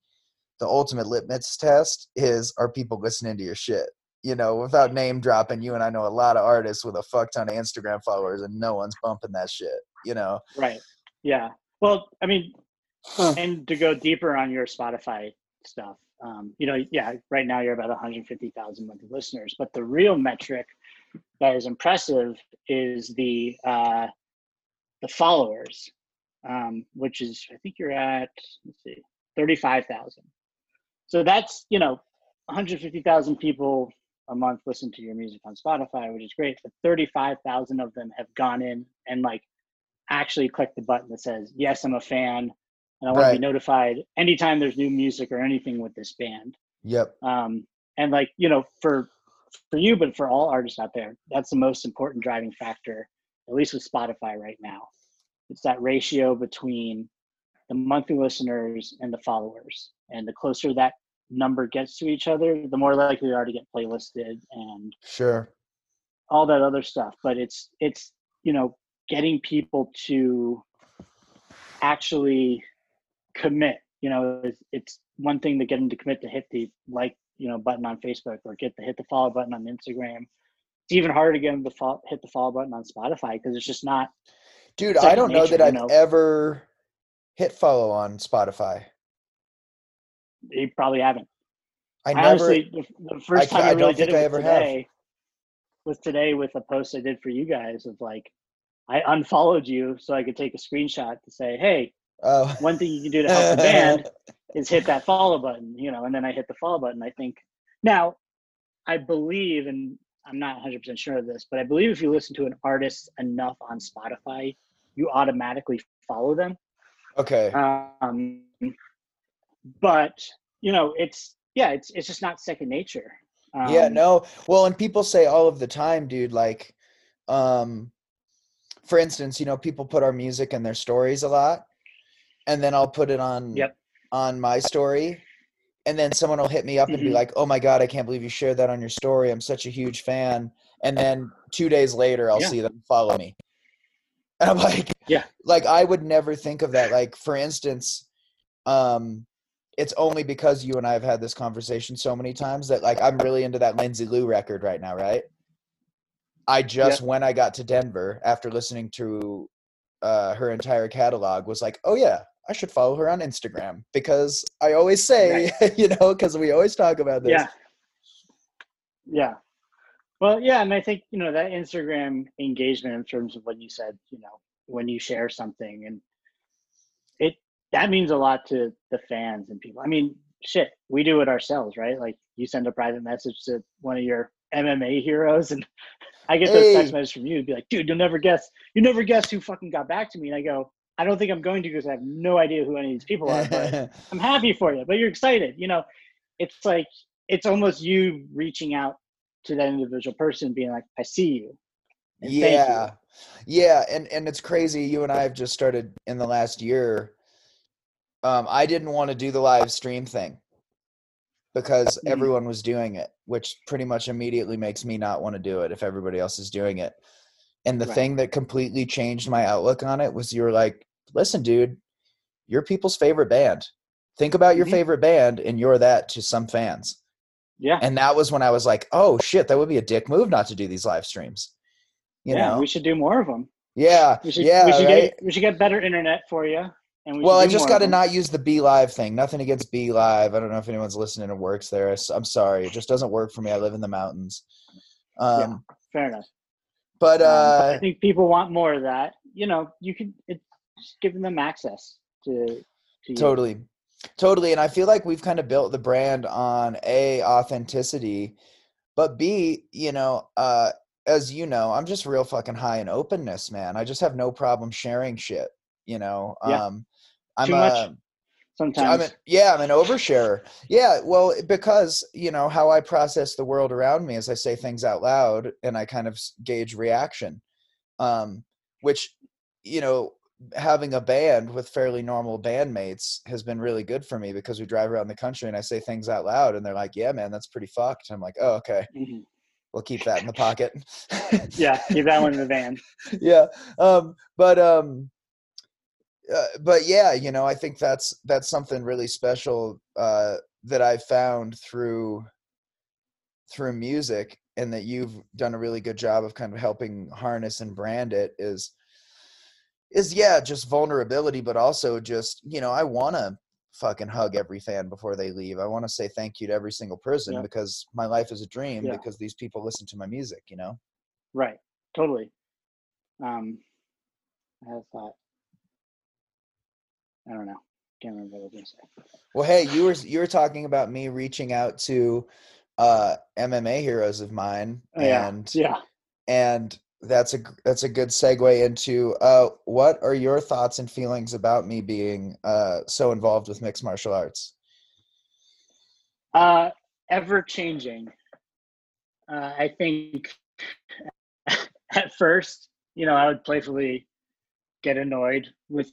the ultimate litmus test is: are people listening to your shit? You know, without name dropping, you and I know a lot of artists with a fuck ton of Instagram followers, and no one's bumping that shit. You know, right? Yeah. Well, I mean, and to go deeper on your Spotify stuff, um, you know, yeah, right now you're about 150,000 monthly listeners, but the real metric that is impressive is the uh, the followers, um, which is I think you're at let's see, 35,000. So that's you know, 150,000 people a month listen to your music on Spotify, which is great. But 35,000 of them have gone in and like actually clicked the button that says, "Yes, I'm a fan." and I want right. to be notified anytime there's new music or anything with this band. Yep. Um, and like you know, for for you, but for all artists out there, that's the most important driving factor, at least with Spotify right now. It's that ratio between the monthly listeners and the followers, and the closer that number gets to each other, the more likely they are to get playlisted and sure all that other stuff. But it's it's you know getting people to actually commit. You know, it's, it's one thing to get them to commit to hit the like, you know, button on Facebook or get the hit the follow button on Instagram. It's even harder to get them to follow, hit the follow button on Spotify because it's just not. Dude, I don't nature, know that I've know? ever hit follow on Spotify. You probably haven't. I, I never, honestly, the, the first I, time I, really did it was today, have. was today with a post I did for you guys of like, I unfollowed you so I could take a screenshot to say, hey, Oh. One thing you can do to help the band is hit that follow button, you know, and then I hit the follow button. I think now I believe, and I'm not 100% sure of this, but I believe if you listen to an artist enough on Spotify, you automatically follow them. Okay. Um, but you know, it's yeah, it's it's just not second nature. Um, yeah, no. Well, and people say all of the time, dude, like, um, for instance, you know, people put our music in their stories a lot and then I'll put it on yep. On my story and then someone will hit me up mm-hmm. and be mm-hmm. like, "Oh my god, I can't believe you shared that on your story. I'm such a huge fan." And then 2 days later I'll yeah. see them follow me. And I'm like, yeah. Like I would never think of that. Like for instance, um it's only because you and I have had this conversation so many times that like I'm really into that Lindsay Lou record right now, right? I just yep. when I got to Denver after listening to uh, her entire catalog was like, oh yeah, I should follow her on Instagram because I always say, right. you know, because we always talk about this. Yeah. Yeah. Well, yeah, and I think you know that Instagram engagement in terms of what you said, you know, when you share something, and it that means a lot to the fans and people. I mean, shit, we do it ourselves, right? Like you send a private message to one of your MMA heroes, and I get those hey. text messages from you and be like, dude, you'll never guess, you never guess who fucking got back to me, and I go, I don't think I'm going to because I have no idea who any of these people are, but I'm happy for you. But you're excited. You know, it's like it's almost you reaching out to that individual person, being like, I see you. yeah. You. Yeah. And and it's crazy. You and I have just started in the last year. Um, I didn't want to do the live stream thing because mm-hmm. everyone was doing it, which pretty much immediately makes me not want to do it if everybody else is doing it. And the right. thing that completely changed my outlook on it was you were like, listen, dude, you're people's favorite band. Think about your mm-hmm. favorite band, and you're that to some fans. Yeah. And that was when I was like, oh shit, that would be a dick move not to do these live streams. You yeah, know? we should do more of them. Yeah. We should, yeah. We should, right? get, we should get better internet for you. And well, I just got to not use the B Live thing. Nothing against B Live. I don't know if anyone's listening and works there. I'm sorry. It just doesn't work for me. I live in the mountains. Um, yeah, fair enough. But, uh, um, I think people want more of that. You know, you can, it's giving them access to, to totally. You. Totally. And I feel like we've kind of built the brand on A, authenticity, but B, you know, uh, as you know, I'm just real fucking high in openness, man. I just have no problem sharing shit, you know. Yeah. Um, I'm Too much. Sometimes. I'm an, yeah, I'm an oversharer. Yeah, well, because you know how I process the world around me as I say things out loud, and I kind of gauge reaction. Um, which, you know, having a band with fairly normal bandmates has been really good for me because we drive around the country and I say things out loud, and they're like, "Yeah, man, that's pretty fucked." I'm like, "Oh, okay." Mm-hmm. we'll keep that in the pocket. yeah, keep that one in the van. yeah, um, but um, uh, but yeah, you know, I think that's that's something really special uh, that I found through through music, and that you've done a really good job of kind of helping harness and brand it is is yeah, just vulnerability, but also just you know, I want to fucking hug every fan before they leave. I want to say thank you to every single person Yeah. because my life is a dream Yeah. because these people listen to my music, you know. Right. Totally. Um, I had a thought. I don't know. Can't remember what I was going to say. Well, hey, you were you were talking about me reaching out to uh MMA heroes of mine Oh, yeah. and Yeah. and that's a that's a good segue into uh what are your thoughts and feelings about me being uh so involved with mixed martial arts? Uh, ever changing. Uh, I think at first, you know, I would playfully get annoyed with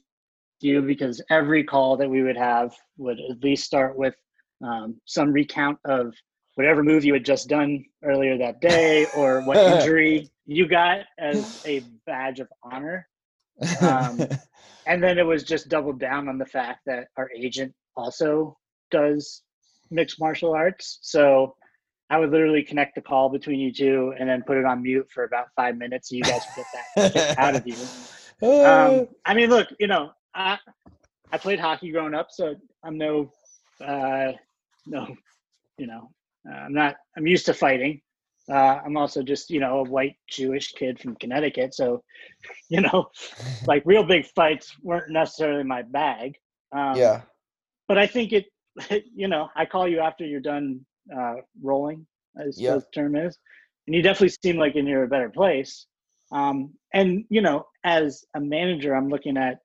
you because every call that we would have would at least start with um, some recount of whatever move you had just done earlier that day or what injury you got as a badge of honor. Um, and then it was just doubled down on the fact that our agent also does mixed martial arts so i would literally connect the call between you two and then put it on mute for about five minutes so you guys could get that out of you um, i mean look you know i i played hockey growing up so i'm no uh no you know uh, i'm not i'm used to fighting uh, i'm also just you know a white jewish kid from connecticut so you know like real big fights weren't necessarily my bag. Um, yeah. But I think it, you know, I call you after you're done uh, rolling, as Yeah. the term is, and you definitely seem like in you're a better place. Um, and you know, as a manager, I'm looking at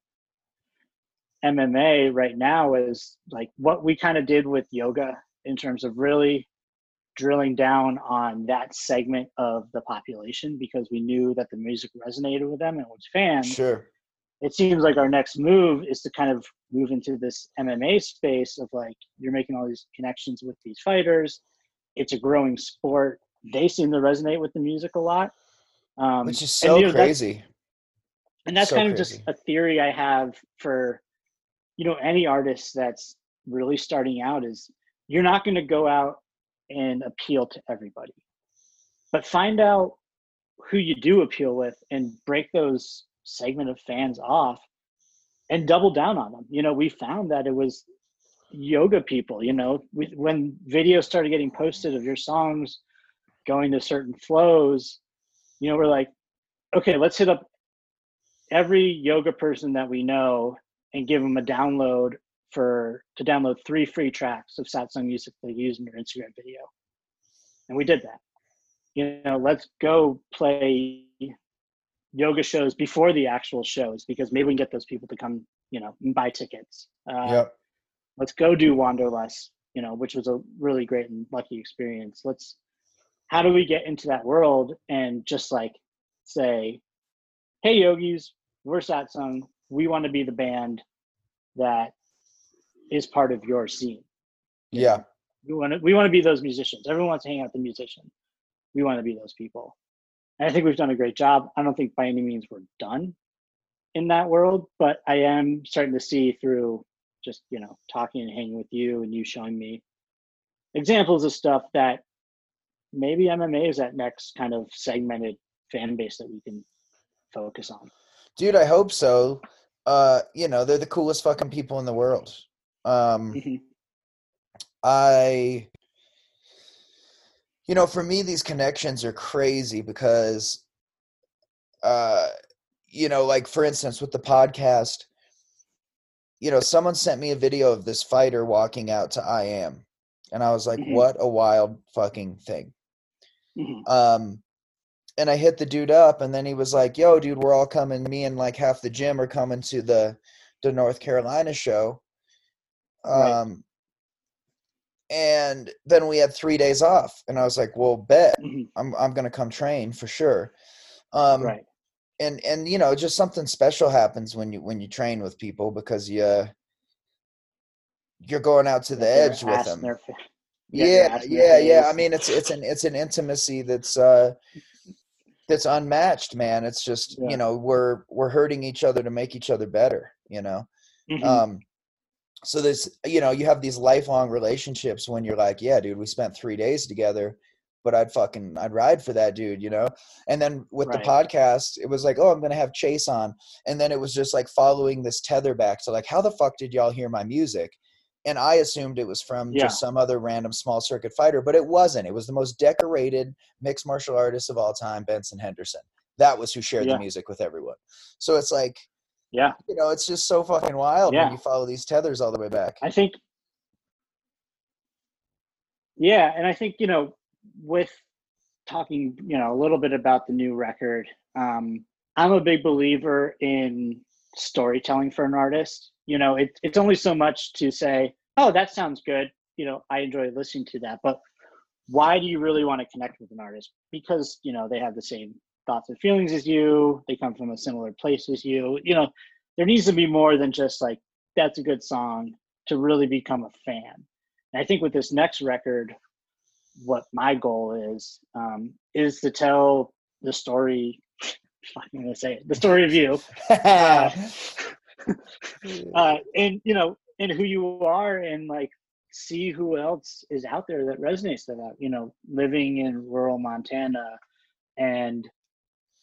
MMA right now as like what we kind of did with yoga in terms of really drilling down on that segment of the population because we knew that the music resonated with them and was fans Sure. it seems like our next move is to kind of move into this MMA space of like you're making all these connections with these fighters. It's a growing sport. They seem to resonate with the music a lot, um, Which is and, so you know, that's- crazy. and that's So kind of just a theory I have for you know any artist that's really starting out is you're not going to go out and appeal to everybody, but find out who you do appeal with and break those segment of fans off and double down on them. You know, we found that it was yoga people. You know, when videos started getting posted of your songs going to certain flows, you know, we're like, okay, let's hit up every yoga person that we know and give them a download for to download three free tracks of satsang music they use in their Instagram video. And we did that. You know, let's go play yoga shows before the actual shows because maybe we can get those people to come, you know, and buy tickets. Uh, Yep. Let's go do Wanderlust, you know, which was a really great and lucky experience. Let's, how do we get into that world and just like say, hey, yogis, we're Satsang. We want to be the band that is part of your scene. you Yeah. know? We want to, we want to be those musicians. Everyone wants to hang out with the musician. We want to be those people. And I think we've done a great job. I don't think by any means we're done in that world, but I am starting to see through just, you know, talking and hanging with you and you showing me examples of stuff that maybe MMA is that next kind of segmented fan base that we can focus on. Dude, I hope so. Uh, you know, they're the coolest fucking people in the world. Um, Mhm. I, you know, for me, these connections are crazy because, uh, you know, like for instance, with the podcast, you know, someone sent me a video of this fighter walking out to I am, and I was like, Mhm. what a wild fucking thing. Mhm. Um, and I hit the dude up, and then he was like, "Yo, dude, we're all coming. Me and like half the gym are coming to the the North Carolina show." Right. Um, and then we had three days off, and I was like, "Well, bet Mhm. I'm I'm gonna come train for sure." Um, right. and and you know, just something special happens when you when you train with people because you you're going out to the they're edge with them. they're fa- yeah yeah yeah i mean it's it's an it's an intimacy that's uh that's unmatched man it's just yeah. you know we're we're hurting each other to make each other better you know mm-hmm. um so there's you know you have these lifelong relationships when you're like yeah dude we spent three days together but i'd fucking i'd ride for that dude you know and then with right. the podcast it was like oh i'm gonna have chase on and then it was just like following this tether back to like how the fuck did y'all hear my music and I assumed it was from yeah. just some other random small circuit fighter, but it wasn't. It was the most decorated mixed martial artist of all time, Benson Henderson. That was who shared yeah. the music with everyone. So it's like, yeah, you know, it's just so fucking wild yeah. when you follow these tethers all the way back. I think, yeah, and I think you know, with talking, you know, a little bit about the new record, um, I'm a big believer in storytelling for an artist you know it, it's only so much to say oh that sounds good you know i enjoy listening to that but why do you really want to connect with an artist because you know they have the same thoughts and feelings as you they come from a similar place as you you know there needs to be more than just like that's a good song to really become a fan and i think with this next record what my goal is um, is to tell the story i'm gonna say it the story of you uh, uh, and you know, and who you are, and like see who else is out there that resonates to that. You know, living in rural Montana and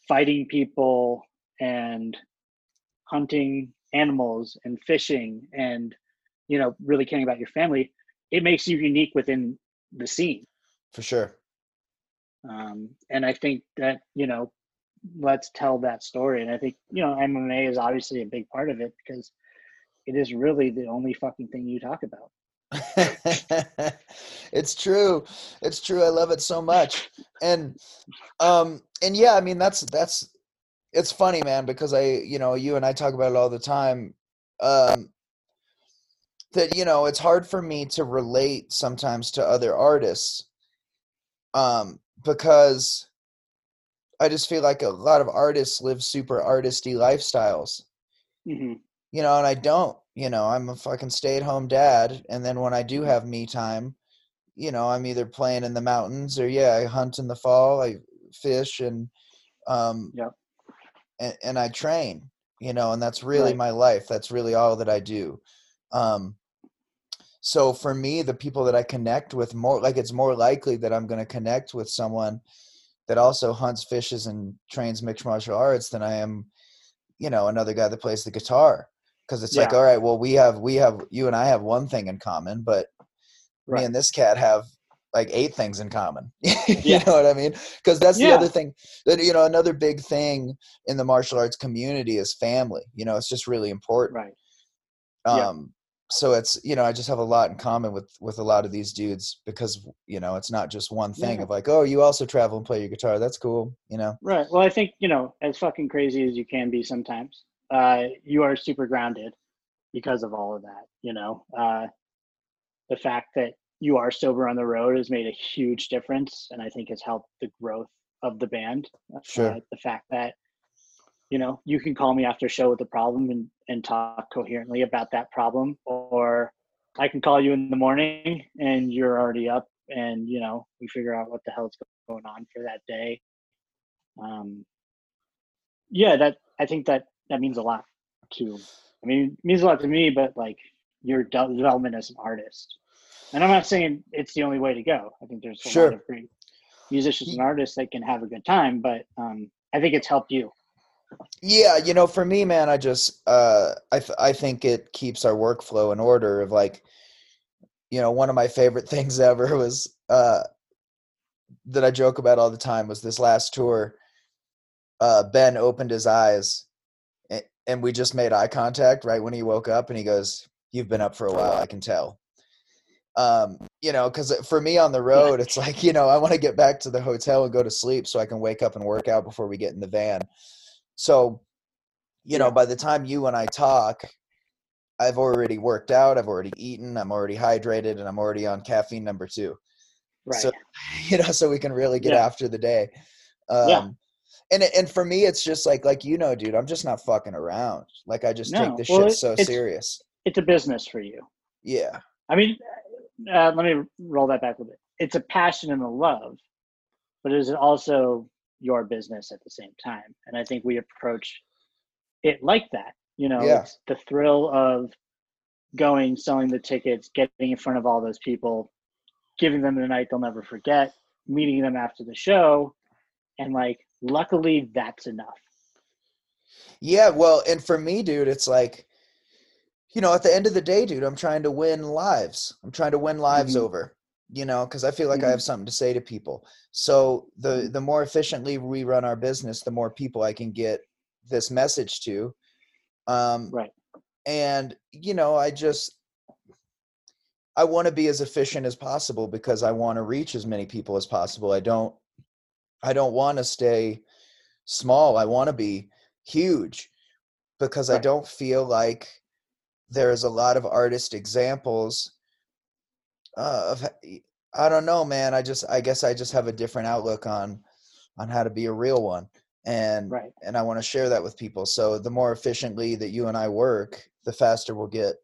fighting people and hunting animals and fishing and you know really caring about your family it makes you unique within the scene for sure um, and i think that you know let's tell that story. And I think, you know, MMA is obviously a big part of it because it is really the only fucking thing you talk about. it's true. It's true. I love it so much. And um and yeah, I mean that's that's it's funny, man, because I, you know, you and I talk about it all the time. Um that you know, it's hard for me to relate sometimes to other artists um because I just feel like a lot of artists live super artisty lifestyles. Mm-hmm. You know, and I don't. You know, I'm a fucking stay at home dad, and then when I do mm-hmm. have me time, you know, I'm either playing in the mountains or yeah, I hunt in the fall, I fish and um yeah. and, and I train, you know, and that's really right. my life. That's really all that I do. Um so for me, the people that I connect with more like it's more likely that I'm gonna connect with someone that also hunts, fishes, and trains mixed martial arts than I am, you know, another guy that plays the guitar. Because it's yeah. like, all right, well, we have we have you and I have one thing in common, but right. me and this cat have like eight things in common. you yeah. know what I mean? Because that's yeah. the other thing that you know another big thing in the martial arts community is family. You know, it's just really important. Right. Um, so it's you know i just have a lot in common with with a lot of these dudes because you know it's not just one thing yeah. of like oh you also travel and play your guitar that's cool you know right well i think you know as fucking crazy as you can be sometimes uh you are super grounded because of all of that you know? Uh the fact that you are sober on the road has made a huge difference and i think has helped the growth of the band. Sure. Uh, the fact that you know you can call me after show with a problem and, and talk coherently about that problem or i can call you in the morning and you're already up and you know we figure out what the hell's going on for that day. Um yeah that i think that that means a lot to i mean it means a lot to me but like your development as an artist and i'm not saying it's the only way to go i think there's a sure. lot of great musicians and artists that can have a good time but um i think it's helped you yeah, you know, for me, man, I just uh, I th- I think it keeps our workflow in order. Of like, you know, one of my favorite things ever was uh, that I joke about all the time was this last tour. Uh, ben opened his eyes, and, we just made eye contact right when he woke up, and he goes, "You've been up for a while, I can tell." um you know because for me on the road it's like you know i want to get back to the hotel and go to sleep so i can wake up and work out before we get in the van so, you know, by the time you and I talk, I've already worked out, I've already eaten, I'm already hydrated, and I'm already on caffeine number two. Right. So, you know, so we can really get yeah. after the day. Um, yeah. And and for me, it's just like like you know, dude, I'm just not fucking around. Like I just no. take this well, shit so it's, serious. It's a business for you. Yeah. I mean, uh, let me roll that back a little bit. It's a passion and a love, but is it also your business at the same time? And I think we approach it like that. You know, Yeah. it's the thrill of going, selling the tickets, getting in front of all those people, giving them the night they'll never forget, meeting them after the show, and like, luckily, that's enough. Yeah, well, and for me, dude, it's like, you know, at the end of the day, dude, I'm trying to win lives. I'm trying to win lives Mhm. over, you know, because I feel like I Mhm. have something to say to people. So the Mhm. the more efficiently we run our business, the more people I can get this message to. Um, Right. and you know, I just I want to be as efficient as possible because I want to reach as many people as possible. I don't I don't want to stay small. I want to be huge because I don't feel like there's a lot of artist examples uh, of I don't know, man. I just I guess I just have a different outlook on on how to be a real one. And Right. and I want to share that with people. So the more efficiently that you and I work, the faster we'll get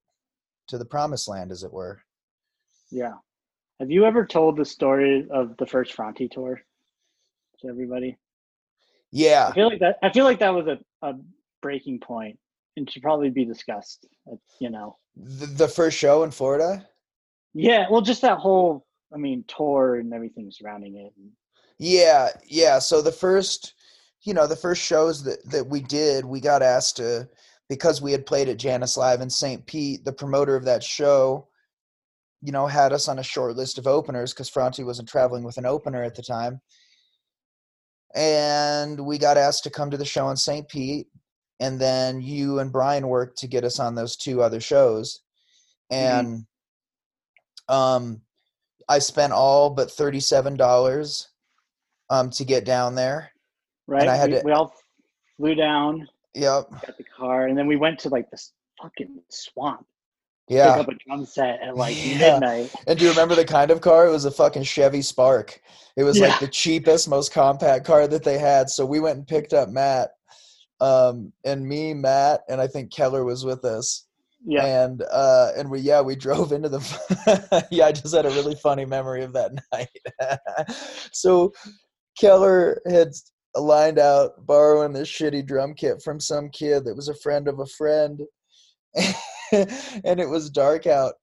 to the promised land as it were. Yeah. Have you ever told the story of the first Franti tour to everybody? Yeah. I feel like that. I feel like that was a, a breaking point and should probably be discussed. uh, You know. The, the first show in Florida? Yeah. Well, just that whole. I mean, tour and everything surrounding it. Yeah, yeah. So the first, you know, the first shows that that we did, we got asked to because we had played at Jannus Live in St. Pete. The promoter of that show, you know, had us on a short list of openers because Franti wasn't traveling with an opener at the time, and we got asked to come to the show in St. Pete. And then you and Brian worked to get us on those two other shows, and um, I spent all but thirty-seven dollars um to get down there. Right. I had we, to- we all flew down, Yep. got the car, and then we went to like this fucking swamp. Yeah. Pick up a drum set at like Yeah. midnight. And do you remember the kind of car? It was a fucking Chevy Spark. It was Yeah. like the cheapest, most compact car that they had. So we went and picked up Matt. Um, and me, Matt, and I think Keller was with us. Yeah. And uh and we yeah, we drove into the yeah, I just had a really funny memory of that night. so Keller had lined out borrowing this shitty drum kit from some kid that was a friend of a friend. and it was dark out.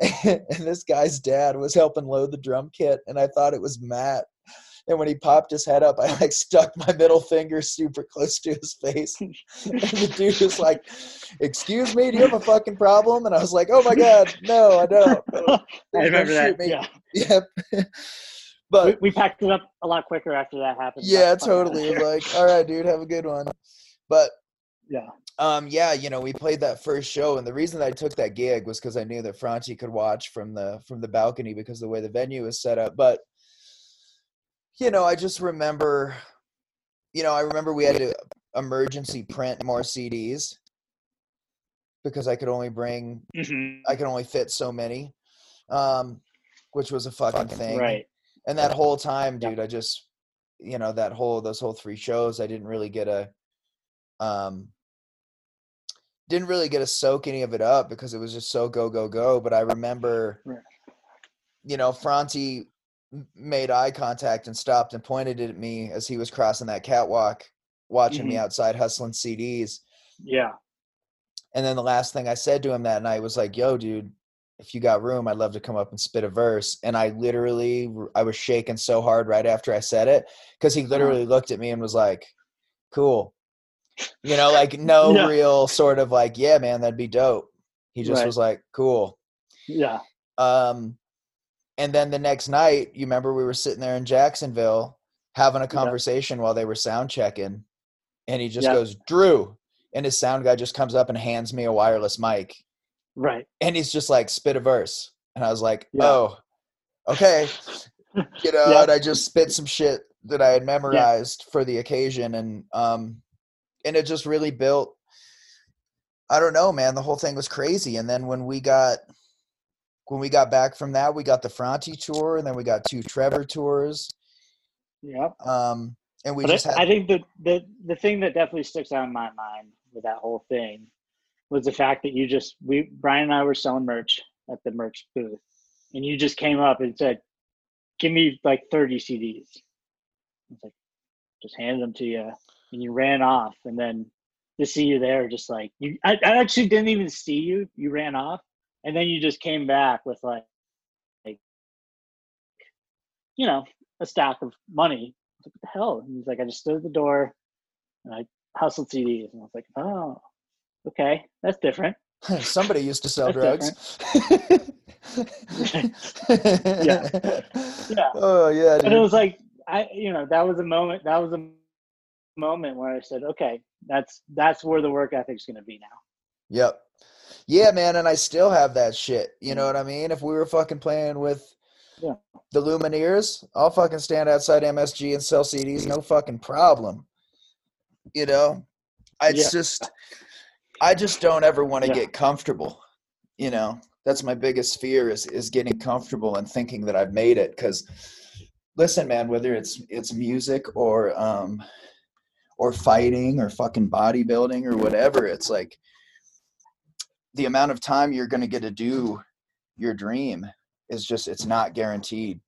and this guy's dad was helping load the drum kit, and I thought it was Matt. And when he popped his head up, I like stuck my middle finger super close to his face. And the dude was like, Excuse me, do you have a fucking problem? And I was like, Oh my God, no, I don't. I remember that. me. Yeah. Yep. But we packed it up a lot quicker after that happened. yeah, Got the fuck out of totally. It there. was like, All right, dude, have a good one. But Yeah. um, yeah, you know, we played that first show, and the reason that I took that gig was because I knew that Franti could watch from the from the balcony because of the way the venue was set up. But you know, I just remember, you know, I remember we had to emergency print more CDs because I could only bring, Mhm. I could only fit so many, um, which was a fucking thing. Right. And that whole time, Yeah. dude, I just, you know, that whole those whole three shows, I didn't really get a, um, didn't really get to soak any of it up because it was just so go go go. But I remember, you know, Franti made eye contact and stopped and pointed at me as he was crossing that catwalk, watching me Mhm. outside hustling CDs. Yeah. And then the last thing I said to him that night was like, "Yo, dude, if you got room, I'd love to come up and spit a verse." And I literally, I was shaking so hard right after I said it because he Uh-huh. literally looked at me and was like, "Cool," you know, like no Yeah. real sort of like, "Yeah, man, that'd be dope." He just Right. was like, "Cool." Yeah. Um, and then the next night, you remember we were sitting there in Jacksonville having a conversation while they were sound checking, and he just Yeah. goes, "Drew," and his sound guy just comes up and hands me a wireless mic Right. and he's just like spit a verse and i was like Yeah. oh okay you know Yeah. and i just spit some shit that i had memorized for the occasion and um and it just really built i don't know man the whole thing was crazy and then when we got when we got back from that we got the Franti tour and then we got two trevor tours Yeah. um and we But just I, had I think the, the the thing that definitely sticks out in my mind with that whole thing was the fact that you just we Brian and I were selling merch at the merch booth, and you just came up and said, "Give me like 30 CDs." I was like, just handed them to you, and you ran off, and then to see you there, just like you, I, I actually didn't even see you. You ran off, and then you just came back with like, like, you know, a stack of money. Like, what the hell? And he's like, I just stood at the door, and I hustled CDs, and I was like, oh, okay, that's different. Somebody used to sell drugs. Yeah. Yeah. Oh yeah. and it was like i you know that was a moment that was a moment where i said okay that's that's where the work ethic's going to be now Yep. Yeah, man, and I still have that shit. You know what I mean? If we were fucking playing with Yeah. the Lumineers, I'll fucking stand outside MSG and sell CDs, no fucking problem. You know? I Yeah. just I just don't ever want to Yeah. get comfortable. You know? That's my biggest fear is is getting comfortable and thinking that I've made it cuz listen, man, whether it's it's music or um or fighting or fucking bodybuilding or whatever, it's like the amount of time you're going to get to do your dream is just it's not guaranteed.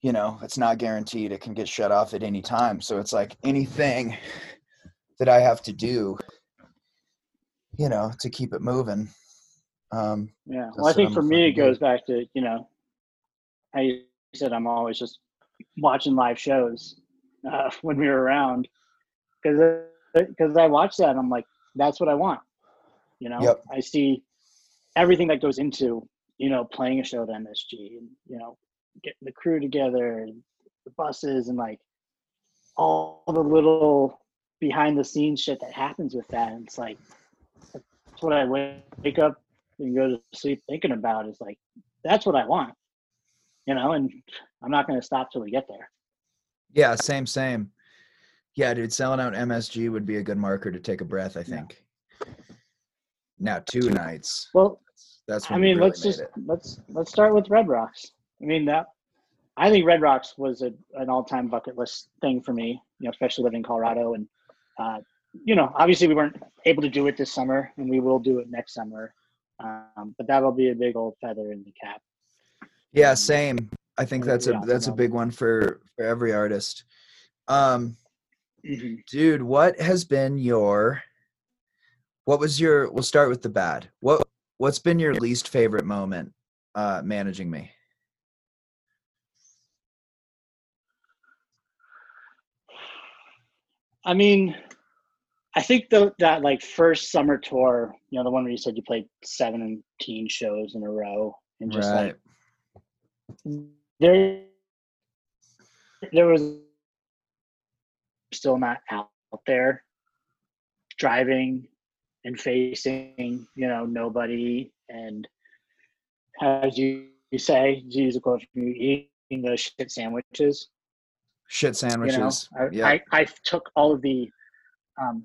You know it's not guaranteed it can get shut off at any time. So it's like anything that i have to do you know to keep it moving. Um yeah. well i think I'm for me it goes back to you know i said i'm always just watching live shows uh, when we were around. Because because i watch that and i'm like that's what i want. You know? Yep. i see everything that goes into you know playing a show at msg and you know getting the crew together and the buses and like all the little behind the scenes shit that happens with that. And it's like that's what i wake up and go to sleep thinking about is like that's what i want. You know? And i'm not going to stop till we get there yeah same same yeah dude selling out msg would be a good marker to take a breath i Yeah. think now two nights well that's I mean, really let's just it. let's let's start with Red Rocks. I mean that I think Red Rocks was a, an all-time bucket list thing for me. You know, especially living in Colorado, and uh, you know, obviously we weren't able to do it this summer, and we will do it next summer. Um, but that'll be a big old feather in the cap. Yeah, Um, same. I think that's a that's a big one for for every artist. Um, Mhm. dude, what has been your what was your we'll start with the bad. What what's been your least favorite moment uh managing me? I mean, I think the that like first summer tour, you know, the one where you said you played seventeen shows in a row, and just like there there was still not out there driving and facing you know nobody and as you, you say to use a quote from you eating those shit sandwiches Shit you know sandwiches. I, yeah. I, I took all of the um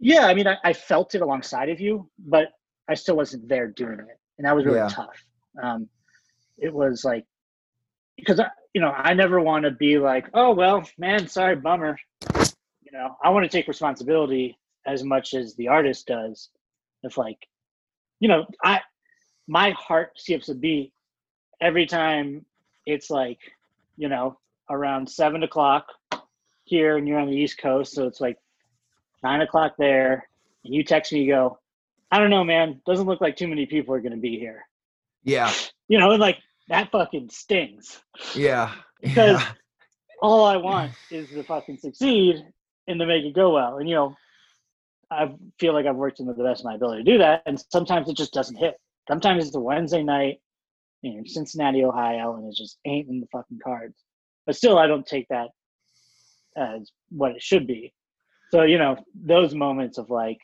yeah i mean I, I felt it alongside of you but i still wasn't there doing it and that was really Yeah. tough um it was like because I, you know i never want to be like oh well man sorry bummer. You know i want to take responsibility as much as the artist does. If like you know i my heart skips a beat every time it's like you know around seven o'clock here and you're on the east coast so it's like nine o'clock there and you text me you go i don't know man doesn't look like too many people are going to be here. Yeah. you know and like that fucking stings Yeah. Because- yeah. all I want is to fucking succeed and to make it go well. And you know, I feel like I've worked to the best of my ability to do that. And sometimes it just doesn't hit. Sometimes it's a Wednesday night in Cincinnati, Ohio, and it just ain't in the fucking cards. But still, I don't take that as what it should be. So you know, those moments of like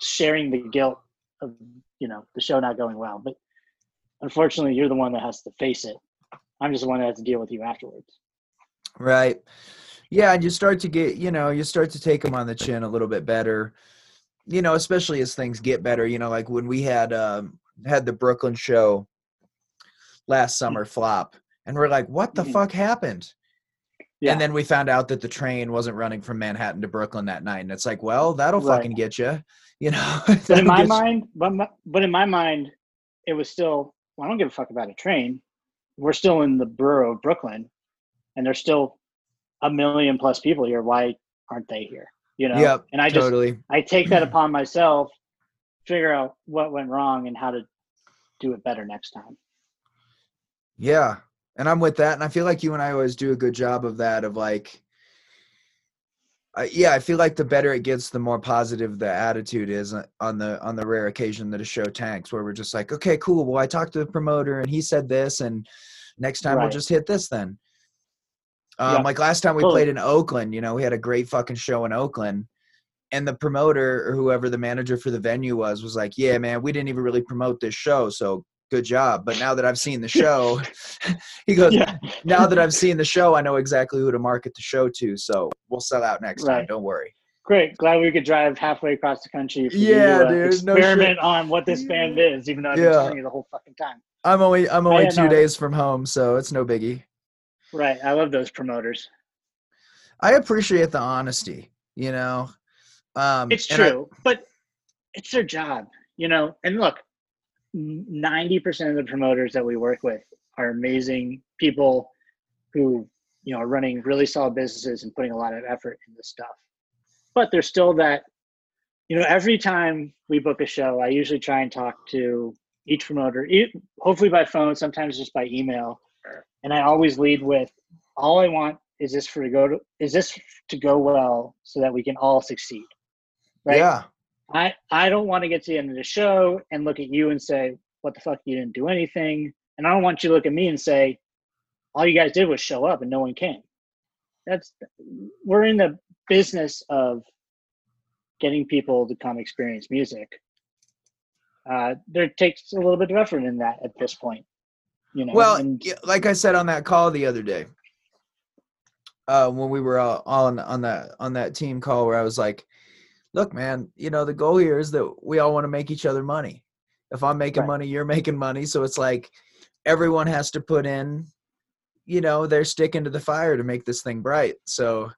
sharing the guilt of you know the show not going well, but unfortunately, you're the one that has to face it. I'm just the one that has to deal with you afterwards. Right. Yeah, and you start to get, you know, you start to take them on the chin a little bit better. You know, especially as things get better. You know, like when we had um, had the Brooklyn show last summer flop, and we're like, "What the Mhm. fuck happened?" Yeah. And then we found out that the train wasn't running from Manhattan to Brooklyn that night, and it's like, "Well, that'll Right. fucking get you," you know. but in my mind, but, but in my mind, it was still well, I don't give a fuck about a train. We're still in the borough of Brooklyn, and there's still a million plus people here. Why aren't they here? You know. Yep, and I just totally. I take that upon myself, figure out what went wrong and how to do it better next time. Yeah. And I'm with that. And I feel like you and I always do a good job of that, of like, uh, yeah, I feel like the better it gets, the more positive the attitude is uh, on the on the rare occasion that a show tanks, where we're just like, okay, cool. Well, I talked to the promoter and he said this, and next time we'll just hit this then. Um, Yeah, Like last time we totally. played in Oakland, you know, we had a great fucking show in Oakland, and the promoter or whoever the manager for the venue was was like, "Yeah, man, we didn't even really promote this show, so good job." But now that I've seen the show, he goes, Yeah. "Now that I've seen the show, I know exactly who to market the show to, so we'll sell out next time. Don't worry." Great. Glad we could drive halfway across the country. For Yeah, uh, dude, no Experiment on what this band is, even though I've been Yeah. telling you the whole fucking time. I'm only I'm only two no. days from home, so it's no biggie. Right. I love those promoters. I appreciate the honesty, you know. Um, It's and I- true, but it's their job, you know. And look, ninety percent of the promoters that we work with are amazing people who, you know, are running really solid businesses and putting a lot of effort into this stuff. But there's still that, you know, every time we book a show, I usually try and talk to each promoter, hopefully by phone, sometimes just by email, and I always lead with, all I want is this for to go to is this to go well so that we can all succeed. Right. yeah, I, I don't want to get to the end of the show and look at you and say, what the fuck, you didn't do anything. And I don't want you to look at me and say, all you guys did was show up and no one came. That's, we're in the business of getting people to come experience music. Uh, there takes a little bit of effort in that at this point. You know, Well, and, like I said on that call the other day, uh, when we were all on on that on that team call, where I was like, "Look, man, you know the goal here is that we all want to make each other money. If I'm making Right. money, you're making money. So it's like everyone has to put in, you know, their stick into the fire to make this thing bright. So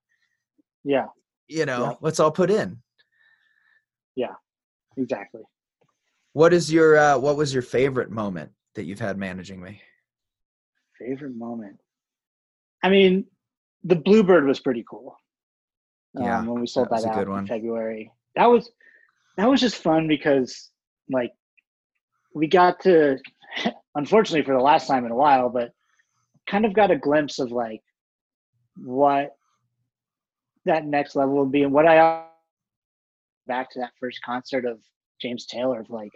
yeah, you know, Yeah. let's all put in. Yeah, exactly. What is your uh, what was your favorite moment that you've had managing me? Favorite moment. I mean, the Bluebird was pretty cool. Yeah, um, when we sold that that, out in one. February. That was that was just fun because like we got to unfortunately for the last time in a while, but kind of got a glimpse of like what that next level would be and what I back to that first concert of James Taylor of like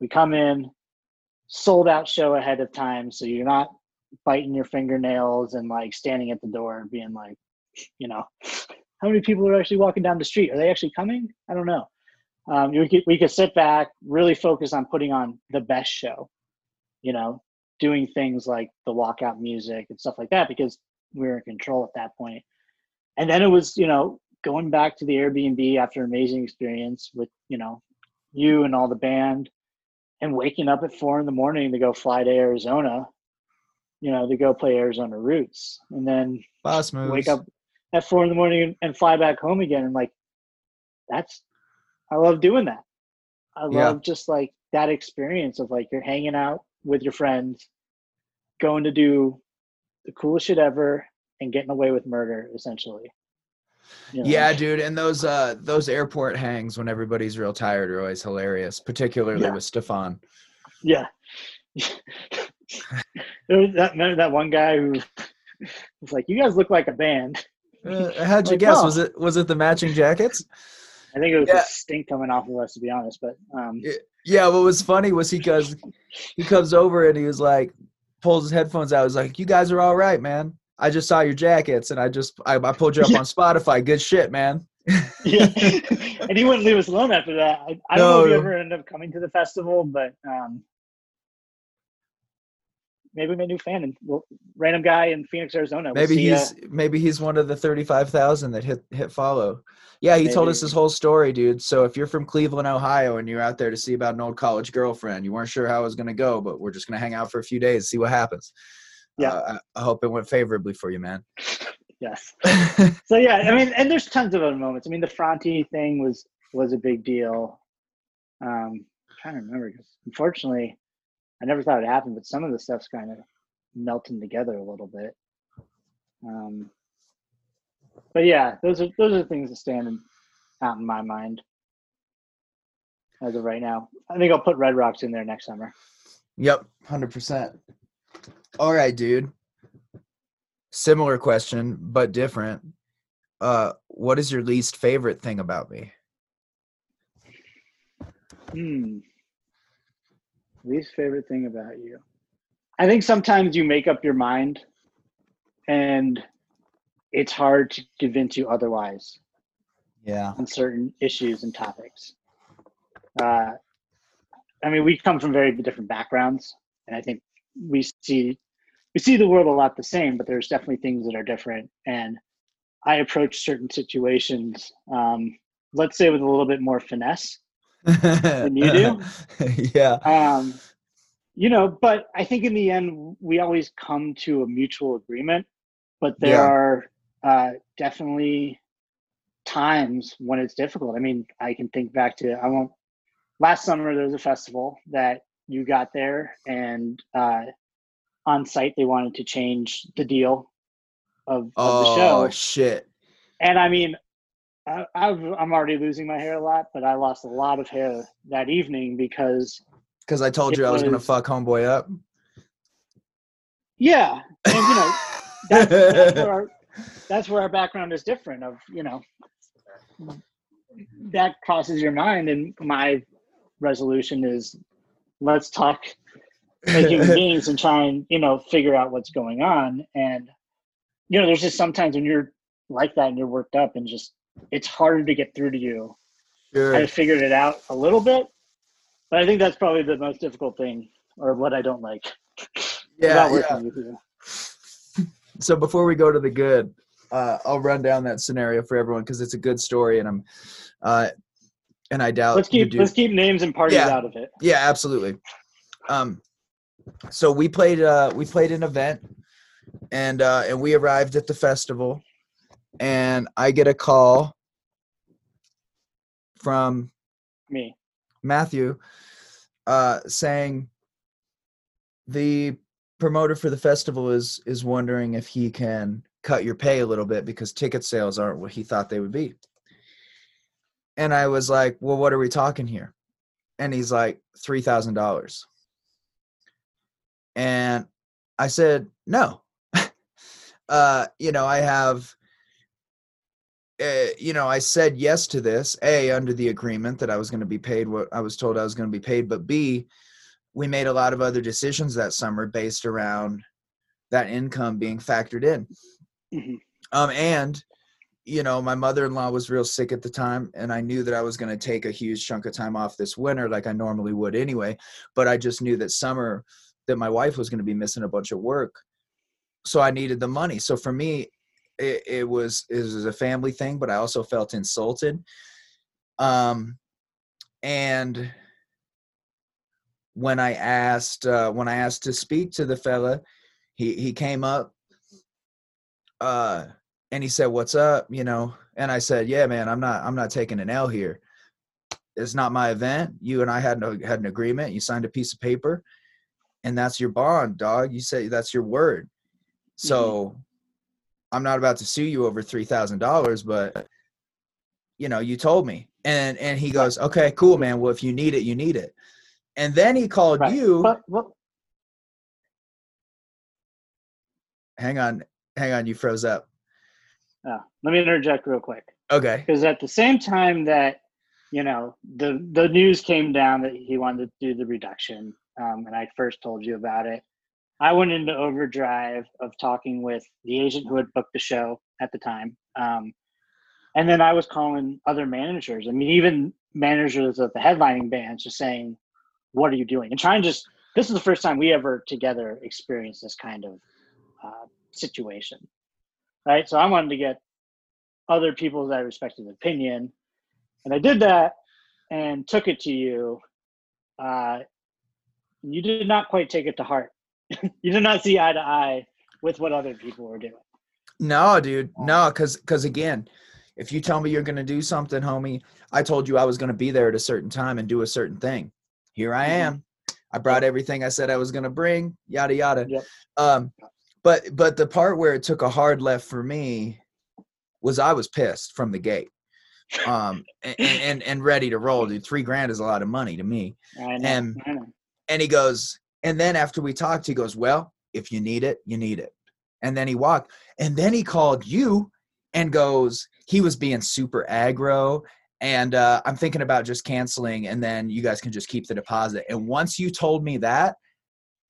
we come in sold out show ahead of time so you're not biting your fingernails and like standing at the door and being like you know how many people are actually walking down the street? Are they actually coming? I don't know. Um, we, could, we could sit back really focus on putting on the best show you know doing things like the walkout music and stuff like that because we were in control at that point. And then it was you know going back to the airbnb after an amazing experience with you know you and all the band and waking up at four in the morning to go fly to arizona you know to go play arizona roots and then moves. wake up at four in the morning and fly back home again and like that's i love doing that i Yeah. love just like that experience of like you're hanging out with your friends going to do the coolest shit ever and getting away with murder essentially You know? Yeah, dude, and those uh those airport hangs when everybody's real tired are always hilarious, particularly Yeah. with Stefan. yeah there was that remember that one guy who was like you guys look like a band Uh, how'd you Like, guess? oh. Was it was it the matching jackets? i think it was Yeah. the stink coming off of us to be honest but um Yeah. Yeah, what was funny was he goes he comes over and he was like pulls his headphones out. He's like, You guys are all right, man. I just saw your jackets and I just I, I pulled you up Yeah. on Spotify. Good shit, man. yeah, and he wouldn't leave us alone after that. I, I don't know if he No. ever ended up coming to the festival, but um, maybe my new fan and well, random guy in Phoenix, Arizona. We'll Maybe see ya. he's maybe he's one of the thirty five thousand that hit hit follow. Yeah, he told us his whole story, dude. So if you're from Cleveland, Ohio, and you're out there to see about an old college girlfriend, you weren't sure how it was gonna go, but we're just gonna hang out for a few days, see what happens. Yeah. Uh, I, I hope it went favorably for you, man. yes. So yeah, I mean, and there's tons of other moments. I mean, the Franti thing was was a big deal. Um, I'm trying to remember because unfortunately, I never thought it happened, but some of the stuff's kind of melting together a little bit. Um, but yeah, those are those are things that stand out in my mind as of right now. I think I'll put Red Rocks in there next summer. Yep, hundred percent. All right, dude. Similar question, but different. Uh, what is your least favorite thing about me? Hmm. Least favorite thing about you. I think sometimes you make up your mind and it's hard to convince you otherwise Yeah. on certain issues and topics. Uh, I mean, we come from very different backgrounds, and I think we see we see the world a lot the same, but there's definitely things that are different. And I approach certain situations, um, let's say, with a little bit more finesse than you do. yeah. Um, you know, but I think in the end, we always come to a mutual agreement. But there Yeah. are uh, definitely times when it's difficult. I mean, I can think back to I won't. Last summer there was a festival that you got there, and uh, on site they wanted to change the deal of, of Oh the show. Oh shit. And I mean, I, I've, I'm already losing my hair a lot, but I lost a lot of hair that evening because Because I told you I was gonna fuck homeboy up. yeah, and you know that's, that's where our, that's where our background is different. Of you know that crosses your mind, and my resolution is let's talk like human beings and try and you know figure out what's going on. And you know, there's just sometimes when you're like that and you're worked up and just it's harder to get through to you. Sure. I figured it out a little bit, but I think that's probably the most difficult thing, or what I don't like Yeah, yeah. with you. So before we go to the good, uh, I'll run down that scenario for everyone because it's a good story, and I'm, uh, and I doubt Let's keep let's keep names and parties Yeah. out of it. Yeah, absolutely. Um, so we played uh we played an event, and uh, and we arrived at the festival, and I get a call from Me. Matthew, uh, saying the promoter for the festival is is wondering if he can cut your pay a little bit because ticket sales aren't what he thought they would be. And I was like, "Well, what are we talking here?" And he's like, three thousand dollars. And I said, "No." uh, you know, I have uh, you know, I said yes to this, A, under the agreement that I was going to be paid what I was told I was going to be paid, but B, we made a lot of other decisions that summer based around that income being factored in. Mhm. Um, and, you know, my mother in law was real sick at the time, and I knew that I was going to take a huge chunk of time off this winter, like I normally would anyway. But I just knew that summer, that my wife was going to be missing a bunch of work. So I needed the money. So for me, it, it was it was a family thing, but I also felt insulted. Um, and when I asked uh, when I asked to speak to the fella, he he came up, uh, and he said, "What's up?" You know, and I said, "Yeah, man, I'm not I'm not taking an L here. It's not my event. You and I had no had an agreement. You signed a piece of paper, and that's your bond, dog. You say that's your word. So." I'm not about to sue you over three thousand dollars, but you know, you told me. And and he goes, Okay, cool, man. Well, if you need it, you need it. And then he called Right. you. But, well, hang on, hang on, you froze up. uh, let me interject real quick Okay. because at the same time that you know the the news came down that he wanted to do the reduction, um, and I first told you about it, I went into overdrive of talking with the agent who had booked the show at the time. Um, and then I was calling other managers. I mean, even managers of the headlining bands just saying, What are you doing? And trying to just, this is the first time we ever together experienced this kind of uh, situation. Right. So I wanted to get other people's that I respected opinion. And I did that and took it to you. Uh, you did not quite take it to heart you did not see eye to eye with what other people were doing. No, dude. No, because because again, if you tell me you're gonna do something, homie, I told you I was gonna be there at a certain time and do a certain thing. Here I Mhm. am. I brought everything I said I was gonna bring, yada yada. Yep. Um, but but the part where it took a hard left for me was I was pissed from the gate. Um, and, and and ready to roll, dude. Three grand is a lot of money to me. I know. And I know. and he goes, and then after we talked, he goes, Well, if you need it, you need it. And then he walked. And then he called you and goes, he was being super aggro. And uh, I'm thinking about just canceling, and then you guys can just keep the deposit. And once you told me that,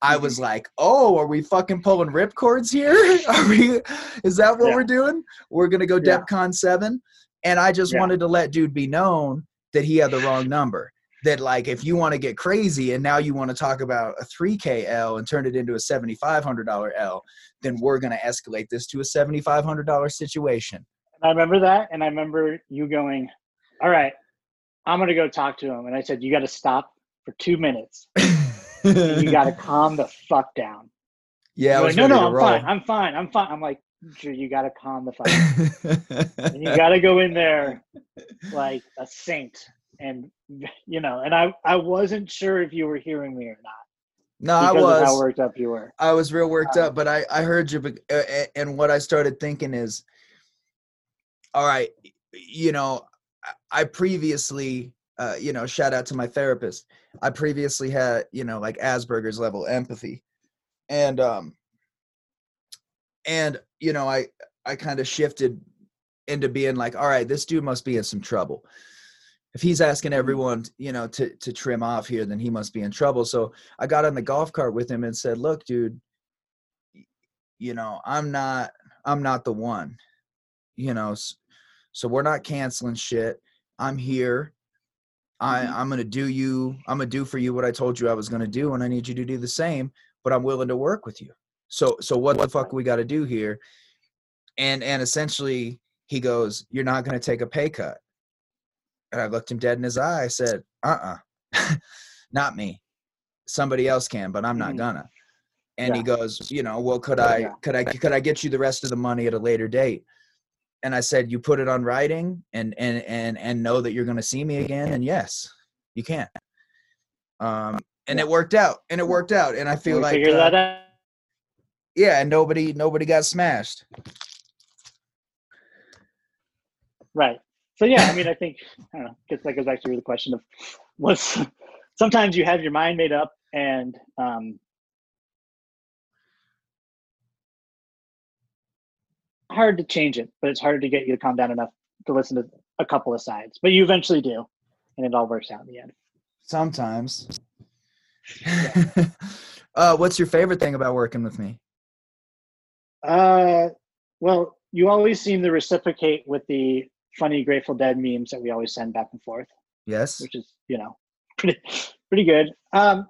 I was like, "Oh, are we fucking pulling rip cords here? Are we? Is that what Yeah. we're doing? We're gonna go Yeah. DEFCON seven? And I just Yeah. wanted to let dude be known that he had the wrong number. That like, if you want to get crazy and now you want to talk about a 3K L and turn it into a $7,500 L, then we're gonna escalate this to a $7,500 situation. I remember that, and I remember you going, "All right, I'm gonna go talk to him." And I said, "You got to stop for two minutes. You got to calm the fuck down." yeah, I was like, no, no, I'm roll. fine. I'm fine. I'm fine. I'm like, "Drew, you got to calm the fuck down. and you got to go in there like a saint, and you know. And I, I wasn't sure if you were hearing me or not no, I of how was. worked up you were. I was real worked Um, up, but I I heard you. uh, And what I started thinking is, all right, you know, I- I previously, uh, you know, shout out to my therapist. I previously had, you know, like Asperger's level empathy, and um, and you know, I I kind of shifted into being like, all right, this dude must be in some trouble. If he's asking everyone, you know, to to trim off here, then he must be in trouble. So I got on the golf cart with him and said, "Look, dude, you know, I'm not I'm not the one. You know, so we're not canceling shit. I'm here. I Mhm. I'm going to do you I'm to do for you what I told you I was going to do and I need you to do the same, but I'm willing to work with you. So so what the fuck we got to do here?" And and essentially he goes, "You're not going to take a pay cut." And I looked him dead in his eye. I said, "Uh-uh. not me. Somebody else can, but I'm not Mhm. gonna." And he goes, "You know, well, could I Yeah. could I could I get you the rest of the money at a later date?" And I said, "You put it on writing and and and and know that you're going to see me again." And yes, you can. Um, and Yeah. it worked out, and it worked out, and I feel like figured uh, that out. yeah, and nobody nobody got smashed. Right. So yeah, I mean, I think I don't know. Guess that goes back to the question of what's. Sometimes you have your mind made up, and um, hard to change it, but it's hard to get you to calm down enough to listen to a couple of sides. But you eventually do, and it all works out in the end. Sometimes. uh, what's your favorite thing about working with me? Uh, well, you always seem to reciprocate with the funny Grateful Dead memes that we always send back and forth. Yes. which is you know pretty pretty good. Um,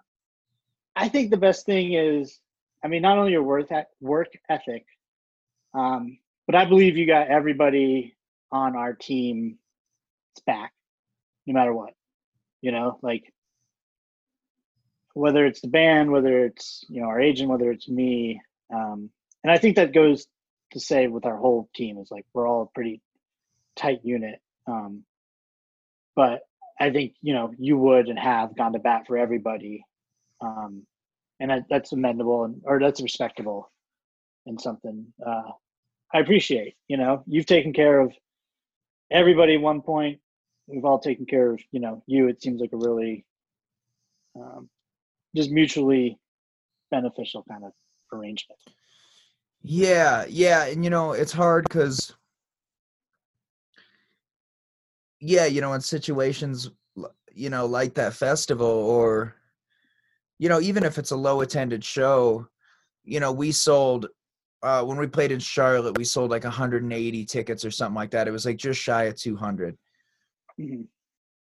I think the best thing is, I mean, not only your work work ethic, um, but I believe you got everybody on our team's back, no matter what. You know, like whether it's the band, whether it's you know our agent, whether it's me, um, and I think that goes to say with our whole team is like we're all pretty tight unit. Um, but I think you know you would and have gone to bat for everybody, um, and that, that's amendable and or that's respectable, and something uh, I appreciate. You know, you've taken care of everybody at one point. We've all taken care of you know you. It seems like a really um, just mutually beneficial kind of arrangement. Yeah, yeah, and you know it's hard because, yeah, you know, in situations, you know, like that festival, or, you know, even if it's a low attended show, you know, we sold. Uh, when we played in Charlotte, we sold like 180 tickets or something like that. It was like just shy of 200. Mhm.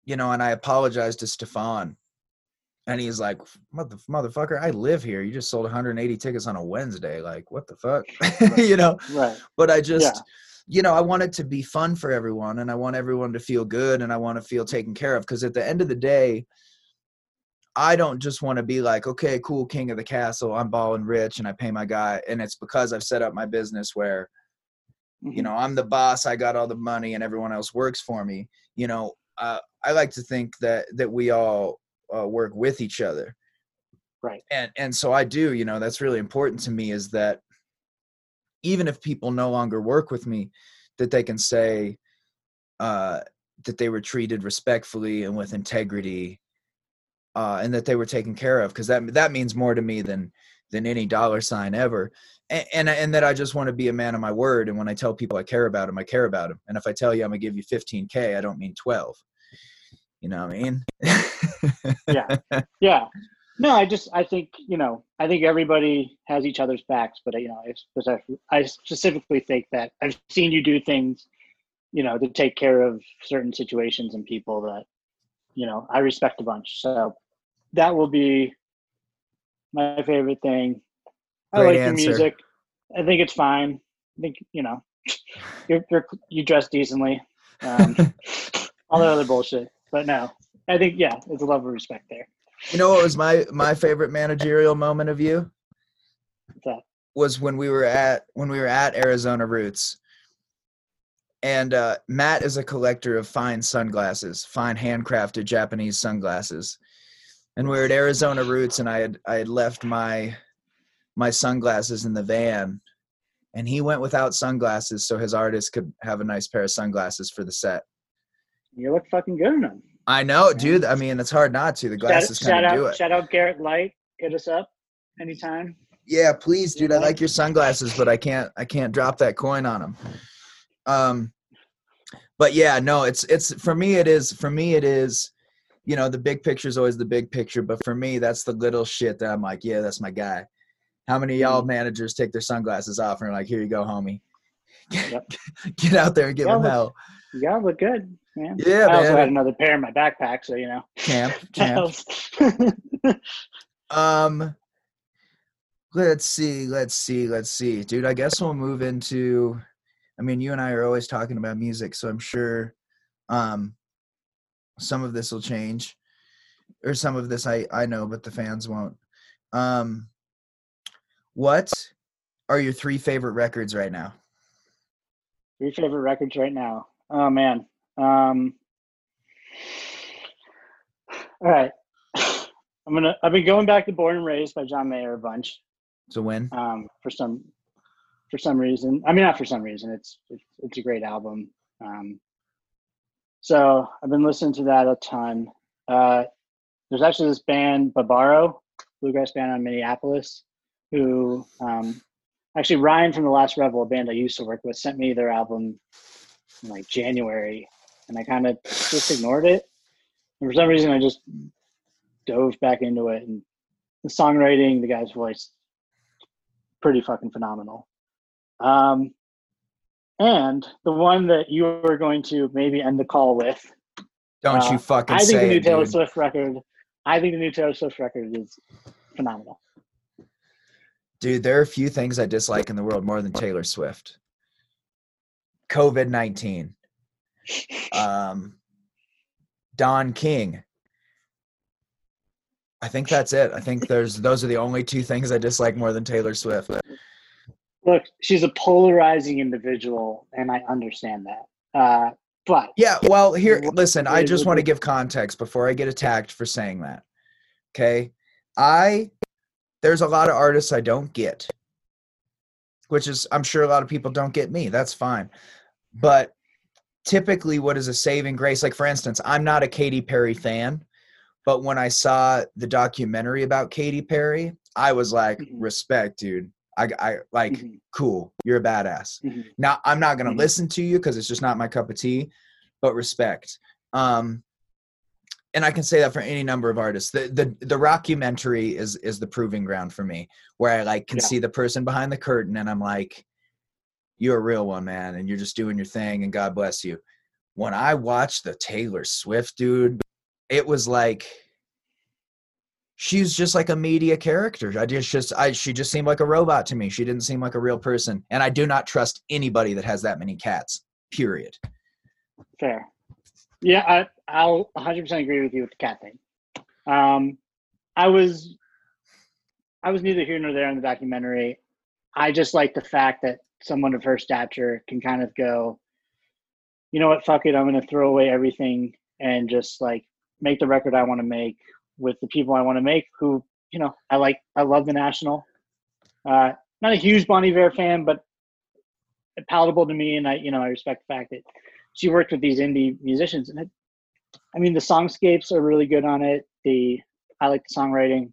you know, and I apologized to Stefan. And he's like, Mother, motherfucker, I live here. You just sold 180 tickets on a Wednesday. Like, what the fuck? you know, Right. but I just, Yeah. You know, I want it to be fun for everyone and I want everyone to feel good and I want to feel taken care of. Cause at the end of the day, I don't just want to be like, okay, cool, king of the castle. I'm balling rich and I pay my guy. And it's because I've set up my business where you Mhm. know i'm the boss i got all the money and everyone else works for me you know uh, i like to think that that we all uh, work with each other Right. And and so I do, you know, that's really important to me is that even if people no longer work with me, that they can say uh, that they were treated respectfully and with integrity, uh, and that they were taken care of, because that that means more to me than than any dollar sign ever. And, and and that I just want to be a man of my word. And when I tell people I care about them, I care about them. And if I tell you I'm gonna give you 15k, I don't mean 12. You know what I mean? yeah. Yeah. No, I just I think you know I think everybody has each other's backs, but you know I, I specifically think that I've seen you do things, you know, to take care of certain situations and people that, you know, I respect a bunch. So that will be my favorite thing. I like answer. your music. I think it's fine. I think you know, you're, you're you dress decently. Um, all that other bullshit, but no, I think yeah, it's a level of respect there. You know what was my my favorite managerial moment of you? that? Was when we were at when we were at Arizona Roots. And uh, Matt is a collector of fine sunglasses, fine handcrafted Japanese sunglasses. And we were at Arizona Roots, and I had I had left my my sunglasses in the van, and he went without sunglasses so his artist could have a nice pair of sunglasses for the set. You look fucking good in them. I know, dude. I mean, it's hard not to. The glasses kind of do it. Shout out Garrett Leight. Hit us up anytime. Yeah, please, dude. I like your sunglasses, but I can't. I can't drop that coin on them. Um, but yeah, no. It's it's for me. It is for me. It is. You know, the big picture is always the big picture, but for me, that's the little shit that I'm like, yeah, that's my guy. How many y'all mm. managers take their sunglasses off and are like, here you go, homie. Yep. Get out there and give them hell. Yeah, look good man. Yeah, I also had another pair in my backpack, so you know. Camp, camp. um, let's see, let's see, let's see, dude. I guess we'll move into. I mean, you and I are always talking about music, so I'm sure, um, some of this will change, or some of this I I know, but the fans won't. Um, what are your three favorite records right now? Three favorite records right now. Oh man, um, all right. I'm gonna. I've been going back to "Born and Raised" by John Mayer a bunch. So when? Um, for some, for some reason. I mean, not for some reason. It's it's, it's a great album. Um, so I've been listening to that a ton. Uh, there's actually this band Barbaro, bluegrass band on Minneapolis, who um, actually Ryan from the Last Rebel, a band I used to work with, sent me their album in like January, and I kind of just ignored it. And for some reason, I just dove back into it. And the songwriting, the guy's voice, pretty fucking phenomenal. Um, and the one that you were going to maybe end the call with. Don't uh, you fucking I think the new it, Taylor dude. Swift record. I think the new Taylor Swift record is phenomenal. Dude, there are a few things I dislike in the world more than Taylor Swift. COVID nineteen um, Don King. I think that's it. I think there's those are the only two things I dislike more than Taylor Swift. Look, she's a polarizing individual, and I understand that. Uh, but yeah, well, here, listen. I just want to give context before I get attacked for saying that. Okay, I there's a lot of artists I don't get, which is I'm sure a lot of people don't get me. That's fine, but typically what is a saving grace like for instance i'm not a Katy Perry fan but when i saw the documentary about Katy Perry i was like mm-hmm. respect dude i, I like mm-hmm. cool you're a badass mm-hmm. now i'm not going to mm-hmm. listen to you because it's just not my cup of tea but respect um and I can say that for any number of artists. The the the rockumentary is is the proving ground for me, where I like can yeah. see the person behind the curtain, and I'm like, you're a real one, man, and you're just doing your thing, and God bless you. When I watched the Taylor Swift dude, it was like she's just like a media character. I just just I she just seemed like a robot to me. She didn't seem like a real person, and I do not trust anybody that has that many cats. Period. Fair. Yeah, I I'll 100% agree with you with the cat thing. Um, I was I was neither here nor there in the documentary. I just like the fact that someone of her stature can kind of go, you know what, fuck it, I'm going to throw away everything and just like make the record I want to make with the people I want to make who you know, I like I love the National. Uh, not a huge Bon Iver fan, but palatable to me, and I you know I respect the fact that she worked with these indie musicians, and it, I mean the songscapes are really good on it. The I like the songwriting.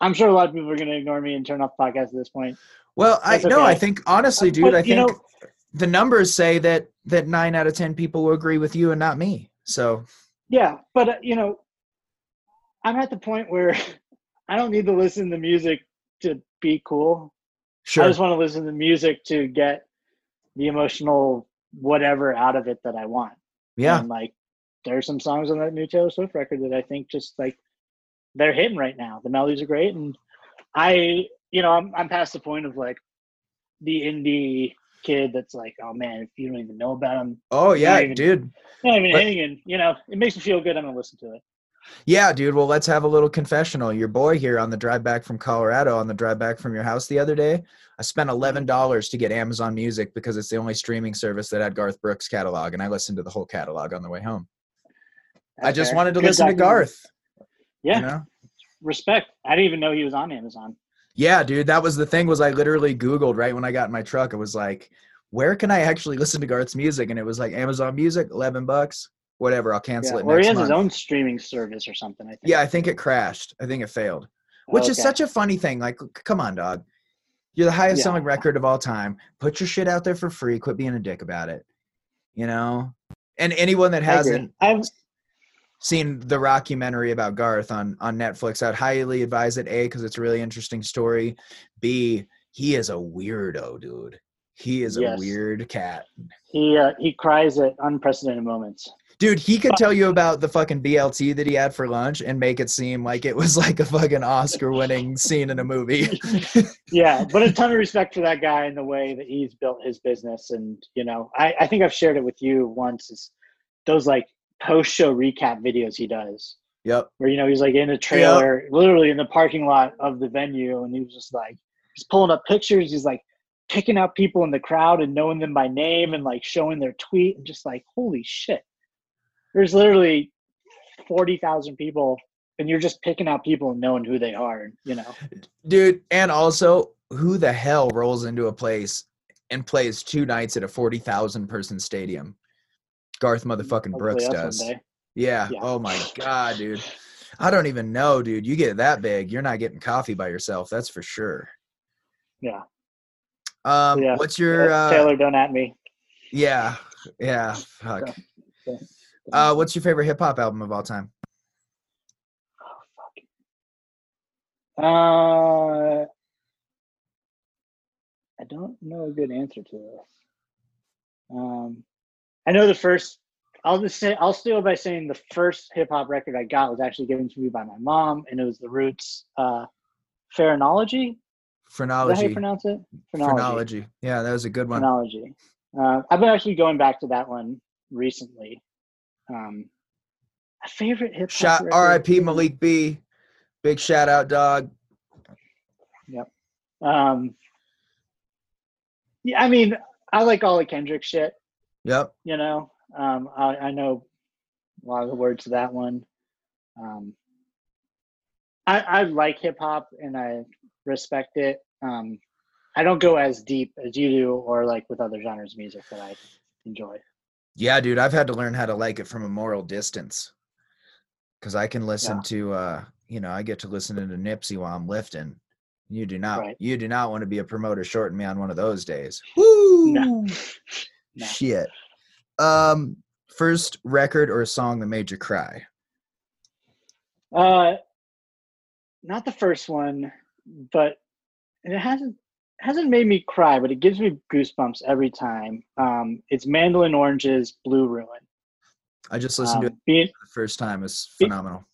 I'm sure a lot of people are going to ignore me and turn off the podcast at this point. Well, I That's no, I think honestly, dude, but, I you think know- the numbers say that that nine out of ten people will agree with you and not me. So Yeah, but uh, you know, I'm at the point where I don't need to listen to music to be cool. sure, I just want to listen to music to get the emotional whatever out of it that I want. yeah, And like, there are some songs on that new Taylor Swift record that I think just like they're hitting right now. The melodies are great, and I, you know, I'm I'm past the point of like the indie kid that's like, oh man, if you don't even know about him, oh yeah, even- dude, not even But- hanging. You know, it makes me feel good. I'm gonna listen to it. yeah, dude. Well, let's have a little confessional. Your boy here on the drive back from Colorado, on the drive back from your house the other day, I spent eleven dollars to get Amazon Music because it's the only streaming service that had Garth Brooks catalog, and I listened to the whole catalog on the way home. I just fair. wanted to Good listen to. Garth. Yeah, You know? respect. I didn't even know he was on Amazon. Yeah, dude, that was the thing. Was I literally Googled right when I got in my truck? It was like, where can I actually listen to Garth's music? And it was like Amazon Music, eleven bucks, whatever. I'll cancel Yeah. it Or he has month. his own streaming service or something. I think. yeah, I think it crashed. I think it failed, which is such a funny thing. Like, come on, dog. You're the highest Yeah. selling record of all time. Put your shit out there for free. Quit being a dick about it. You know. And anyone that hasn't I've seen the rockumentary about Garth on on Netflix, I'd highly advise it. A, because it's a really interesting story. B, he is a weirdo, dude. He is Yes. a weird cat, he uh, he cries at unprecedented moments. dude. He could tell you about the fucking BLT that he had for lunch and make it seem like it was like a fucking Oscar-winning scene in a movie. Yeah, but a ton of respect for that guy and the way that he's built his business. And you know, I, I think I've shared it with you once. Is those like post-show recap videos he does, yep. where you know he's like in a trailer, literally in the parking lot of the venue, and he was just like he's pulling up pictures. He's like picking out people in the crowd and knowing them by name and like showing their tweet and just like holy shit. There's literally forty thousand people, and you're just picking out people and knowing who they are. You know. dude. And also, who the hell rolls into a place and plays two nights at a forty thousand person stadium? Garth motherfucking Hopefully Brooks does. Yeah. Yeah. Oh my god, dude. I don't even know, dude. You get that big, you're not getting coffee by yourself. That's for sure. Yeah. Um, Yeah. what's your uh, Taylor, don't at me. yeah, yeah, fuck. Yeah. Uh, what's your favorite hip hop album of all time? Uh, I don't know a good answer to this. Um, I know the first. I'll just say I'll steal by saying the first hip hop record I got was actually given to me by my mom, and it was the Roots. Uh, Phrenology. Is that how you Phrenology. pronounce it? Phrenology. Yeah, that was a good one. Phrenology. Uh, I've been actually going back to that one recently. Um, a favorite hip hop. Shot? R.I.P. Malik B. Big shout out, dog. Yep. Um, yeah, I mean, I like all the Kendrick shit. Yep. You know, um, I, I know a lot of the words to that one. Um, I, I like hip hop and I respect it. Um, I don't go as deep as you do, or like with other genres of music that I enjoy. Yeah, dude, I've had to learn how to like it from a moral distance. Cause I can listen Yeah. to uh, you know, I get to listen to Nipsey while I'm lifting. You do not Right. you do not want to be a promoter shorting me on one of those days. Woo! No. Shit. Um first record or a song that made you cry. Uh, not the first one, but and it hasn't hasn't made me cry, but it gives me goosebumps every time. Um, it's Mandolin Orange's Blue Ruin. I just listened to it Um, being the first time. It's phenomenal.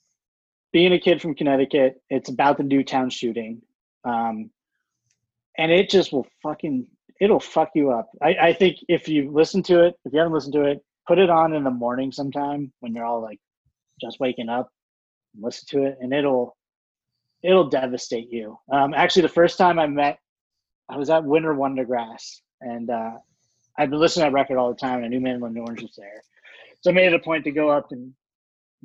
being a kid from Connecticut, it's about the Newtown shooting, um, and it just will fucking it'll fuck you up. I, I think if you listen to it, if you haven't listened to it, put it on in the morning sometime when you're all like just waking up, listen to it, and it'll it'll devastate you. Um, actually, the first time I met, I was at Winter Wondergrass, and uh, I've been listening to that record all the time, and I knew Mandolin Orange was there, so I made it a point to go up and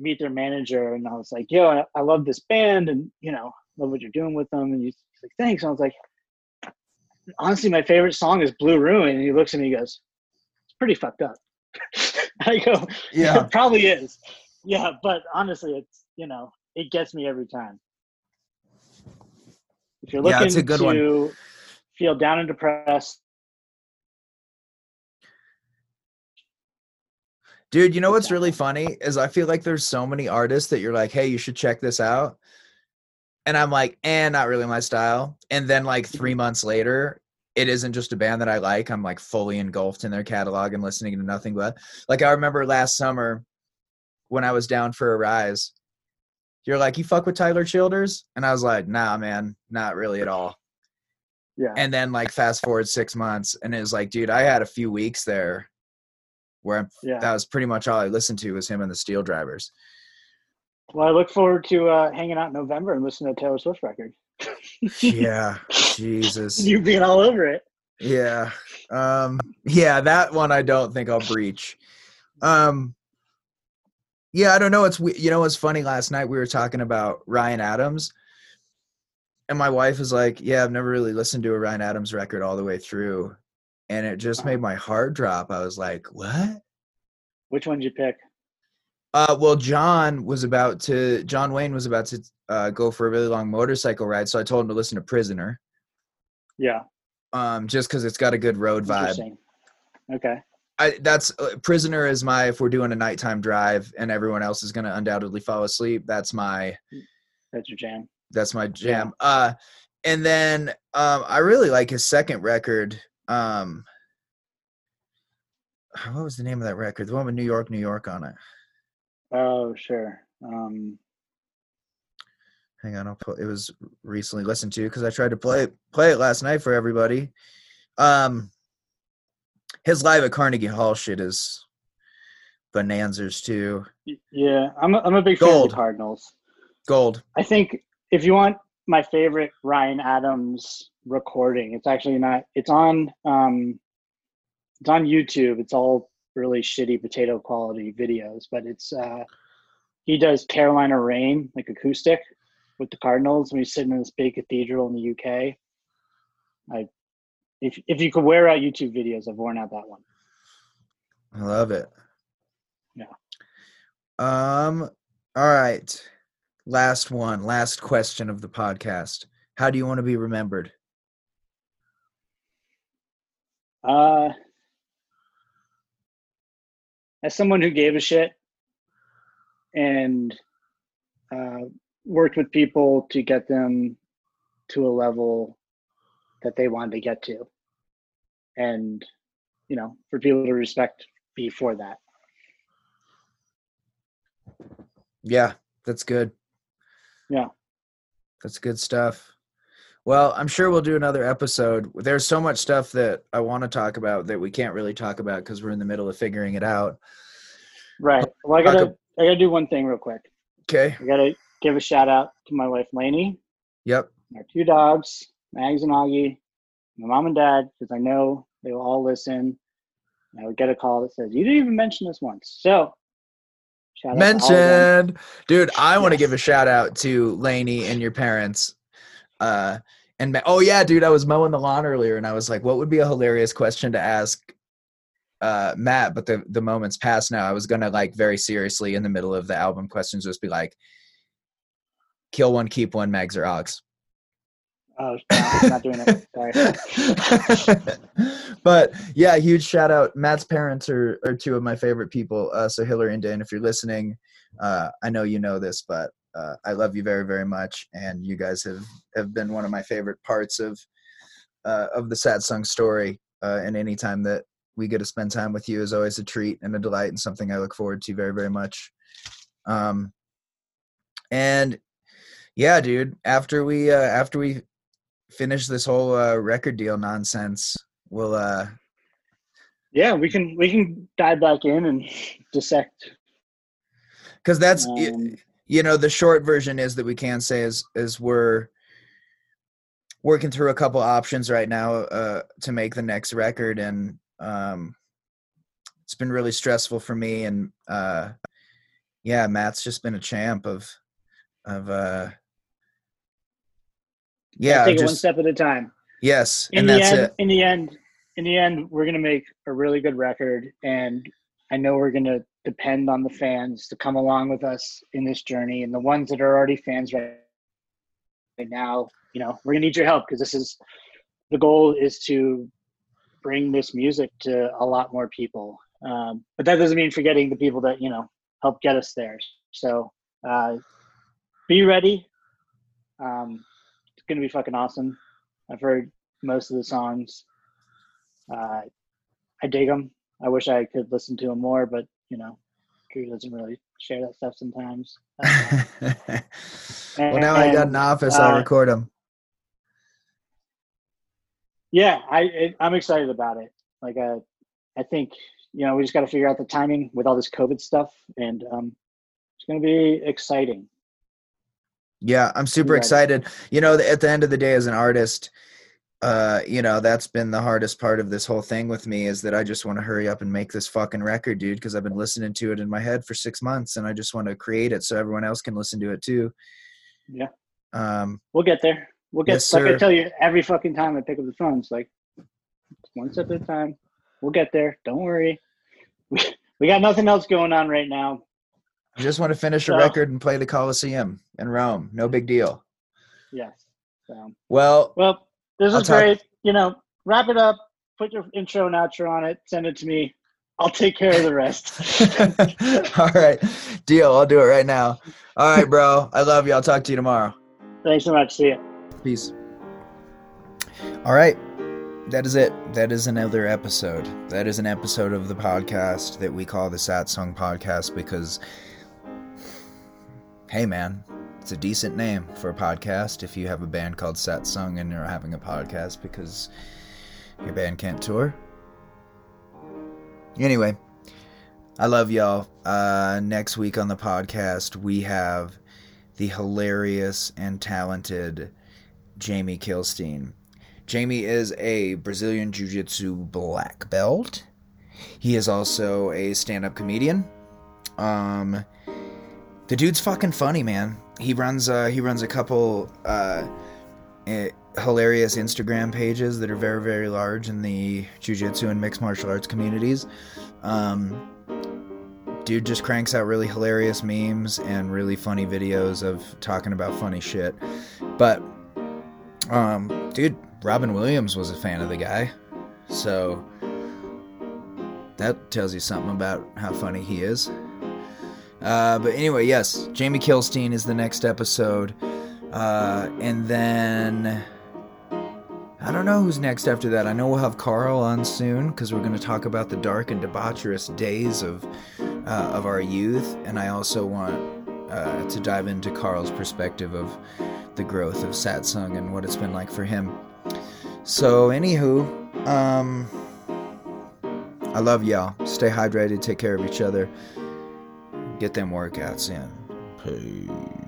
meet their manager and I was like, yo, I, I love this band and you know, love what you're doing with them. And he's like, thanks. And I was like, honestly, my favorite song is Blue Ruin. And he looks at me and goes, it's pretty fucked up. I go, yeah, it probably is. Yeah, but honestly, it's you know, it gets me every time. If you're looking yeah, to one. feel down and depressed, Dude, you know what's really funny is I feel like there's so many artists that you're like, hey, you should check this out. And I'm like, eh, not really my style. And then like three months later, it isn't just a band that I like. I'm like fully engulfed in their catalog and listening to nothing but like I remember last summer when I was down for a rise. You're like, you fuck with Tyler Childers? And I was like, nah, man, not really at all. Yeah. And then like fast forward six months, and it was like, dude, I had a few weeks there where yeah. that was pretty much all I listened to was him and the Steel Drivers. Well, I look forward to uh, hanging out in November and listening to Taylor Swift record. yeah, Jesus, you being all over it. Yeah, um, yeah, that one I don't think I'll breach. Um, yeah, I don't know. It's you know, it's funny. Last night we were talking about Ryan Adams, and my wife was like, "Yeah, I've never really listened to a Ryan Adams record all the way through," and it just made my heart drop. I was like, "What?" Which one did you pick? Uh, well, John was about to. John Wayne was about to uh, go for a really long motorcycle ride, so I told him to listen to "Prisoner." Yeah. Um, just because it's got a good road vibe. Okay. I, that's uh, prisoner is my if we're doing a nighttime drive and everyone else is going to undoubtedly fall asleep that's my that's your jam that's my jam yeah. uh and then um i really like his second record um what was the name of that record the one with new york new york on it oh sure um hang on i'll put it was recently listened to because i tried to play play it last night for everybody um his live at carnegie hall shit is bonanzas too yeah i'm a, I'm a big Gold. fan of the cardinals Gold. I think if you want my favorite Ryan Adams recording. It's actually not. It's on. Um, it's on YouTube. It's all really shitty potato quality videos, but it's. Uh, he does Carolina Rain like acoustic with the Cardinals when he's sitting in this big cathedral in the UK. I, if if you could wear out YouTube videos, I've worn out that one. I love it. Yeah. Um. All right. Last one, last question of the podcast. How do you want to be remembered? Uh, as someone who gave a shit and uh, worked with people to get them to a level that they wanted to get to. And, you know, for people to respect me for that. Yeah, that's good. Yeah. That's good stuff. Well, I'm sure we'll do another episode. There's so much stuff that I want to talk about that we can't really talk about because we're in the middle of figuring it out. Right. Well, I gotta, I gotta do one thing real quick. Okay. I gotta give a shout out to my wife Lainey. Yep. Our two dogs, Mags and Augie, my mom and dad, because I know they will all listen. I would get a call that says, "You didn't even mention this once." So Shout Mentioned, dude. I yes. want to give a shout out to Lainey and your parents. Uh, and oh yeah, dude, I was mowing the lawn earlier, and I was like, what would be a hilarious question to ask uh, Matt? But the the moment's passed now. I was gonna like very seriously in the middle of the album questions just be like, kill one, keep one, Mags or Ox. Oh, not doing it. Sorry. but yeah, huge shout out. Matt's parents are, are two of my favorite people. Uh, so Hillary and Dan, if you're listening, uh, I know you know this, but uh, I love you very, very much, and you guys have have been one of my favorite parts of uh, of the Satsang story. Uh, and anytime that we get to spend time with you is always a treat and a delight, and something I look forward to very, very much. Um, and yeah, dude, after we uh, after we finish this whole uh, record deal nonsense, we'll uh yeah, we can we can dive back in and dissect. Because that's um, you know the short version is that we can say is is we're working through a couple options right now uh, to make the next record, and um, it's been really stressful for me. And uh, yeah, Matt's just been a champ of of uh, Yeah, take it one step at a time. yes, In and the that's end, it. in the end, in the end, we're gonna make a really good record, and I know we're gonna depend on the fans to come along with us in this journey, and the ones that are already fans right, now, you know, we're gonna need your help because this is the goal is to bring this music to a lot more people. Um, but that doesn't mean forgetting the people that you know help get us there. So uh, be ready. Um, it's gonna be fucking awesome. I've heard most of the songs. Uh, I dig them. I wish I could listen to them more, but you know, Drew doesn't really share that stuff sometimes. Uh, well, now I got an and, office. I'll uh, record them. yeah, I it, I'm excited about it. Like, uh, I think you know we just got to figure out the timing with all this COVID stuff, and um, it's gonna be exciting. Yeah, I'm super excited. You know, at the end of the day, as an artist, uh, you know, that's been the hardest part of this whole thing with me is that I just want to hurry up and make this fucking record, dude, because I've been listening to it in my head for six months and I just want to create it so everyone else can listen to it too. Yeah. Um, We'll get there. We'll get Yes, like I tell you every fucking time I pick up the phone. It's like one step at a time. We'll get there. Don't worry. We, we got nothing else going on right now. I just want to finish a record and play the Coliseum in Rome. No big deal. Yes. So Well, well, this I'll is talk- great. You know, wrap it up. Put your intro and outro on it. Send it to me. I'll take care of the rest. all right. Deal. I'll do it right now. All right, bro. I love you. I'll talk to you tomorrow. Thanks so much. See you. Peace. All right. That is it. That is another episode. That is an episode of the podcast that we call the Satsang Podcast because, hey, man, it's a decent name for a podcast if you have a band called Satsang and you're having a podcast because your band can't tour. Anyway, I love y'all. Uh, next week on the podcast, we have the hilarious and talented Jamie Kilstein. Jamie is a Brazilian Jiu Jitsu black belt. He is also a stand up comedian. Um, the dude's fucking funny, man. He runs uh, he runs a couple uh, hilarious Instagram pages that are very very large in the Jiu Jitsu and mixed martial arts communities. Um, dude just cranks out really hilarious memes and really funny videos of talking about funny shit. But um dude, Robin Williams was a fan of the guy. So that tells you something about how funny he is. Uh, but anyway, yes, Jamie Kilstein is the next episode. Uh, and then I don't know who's next after that. I know we'll have Carl on soon because we're going to talk about the dark and debaucherous days of uh, of our youth, and I also want uh, to dive into Carl's perspective of the growth of Satsang and what it's been like for him. So, anywho, um, I love y'all. Stay hydrated. Take care of each other. Get them workouts in. Peace.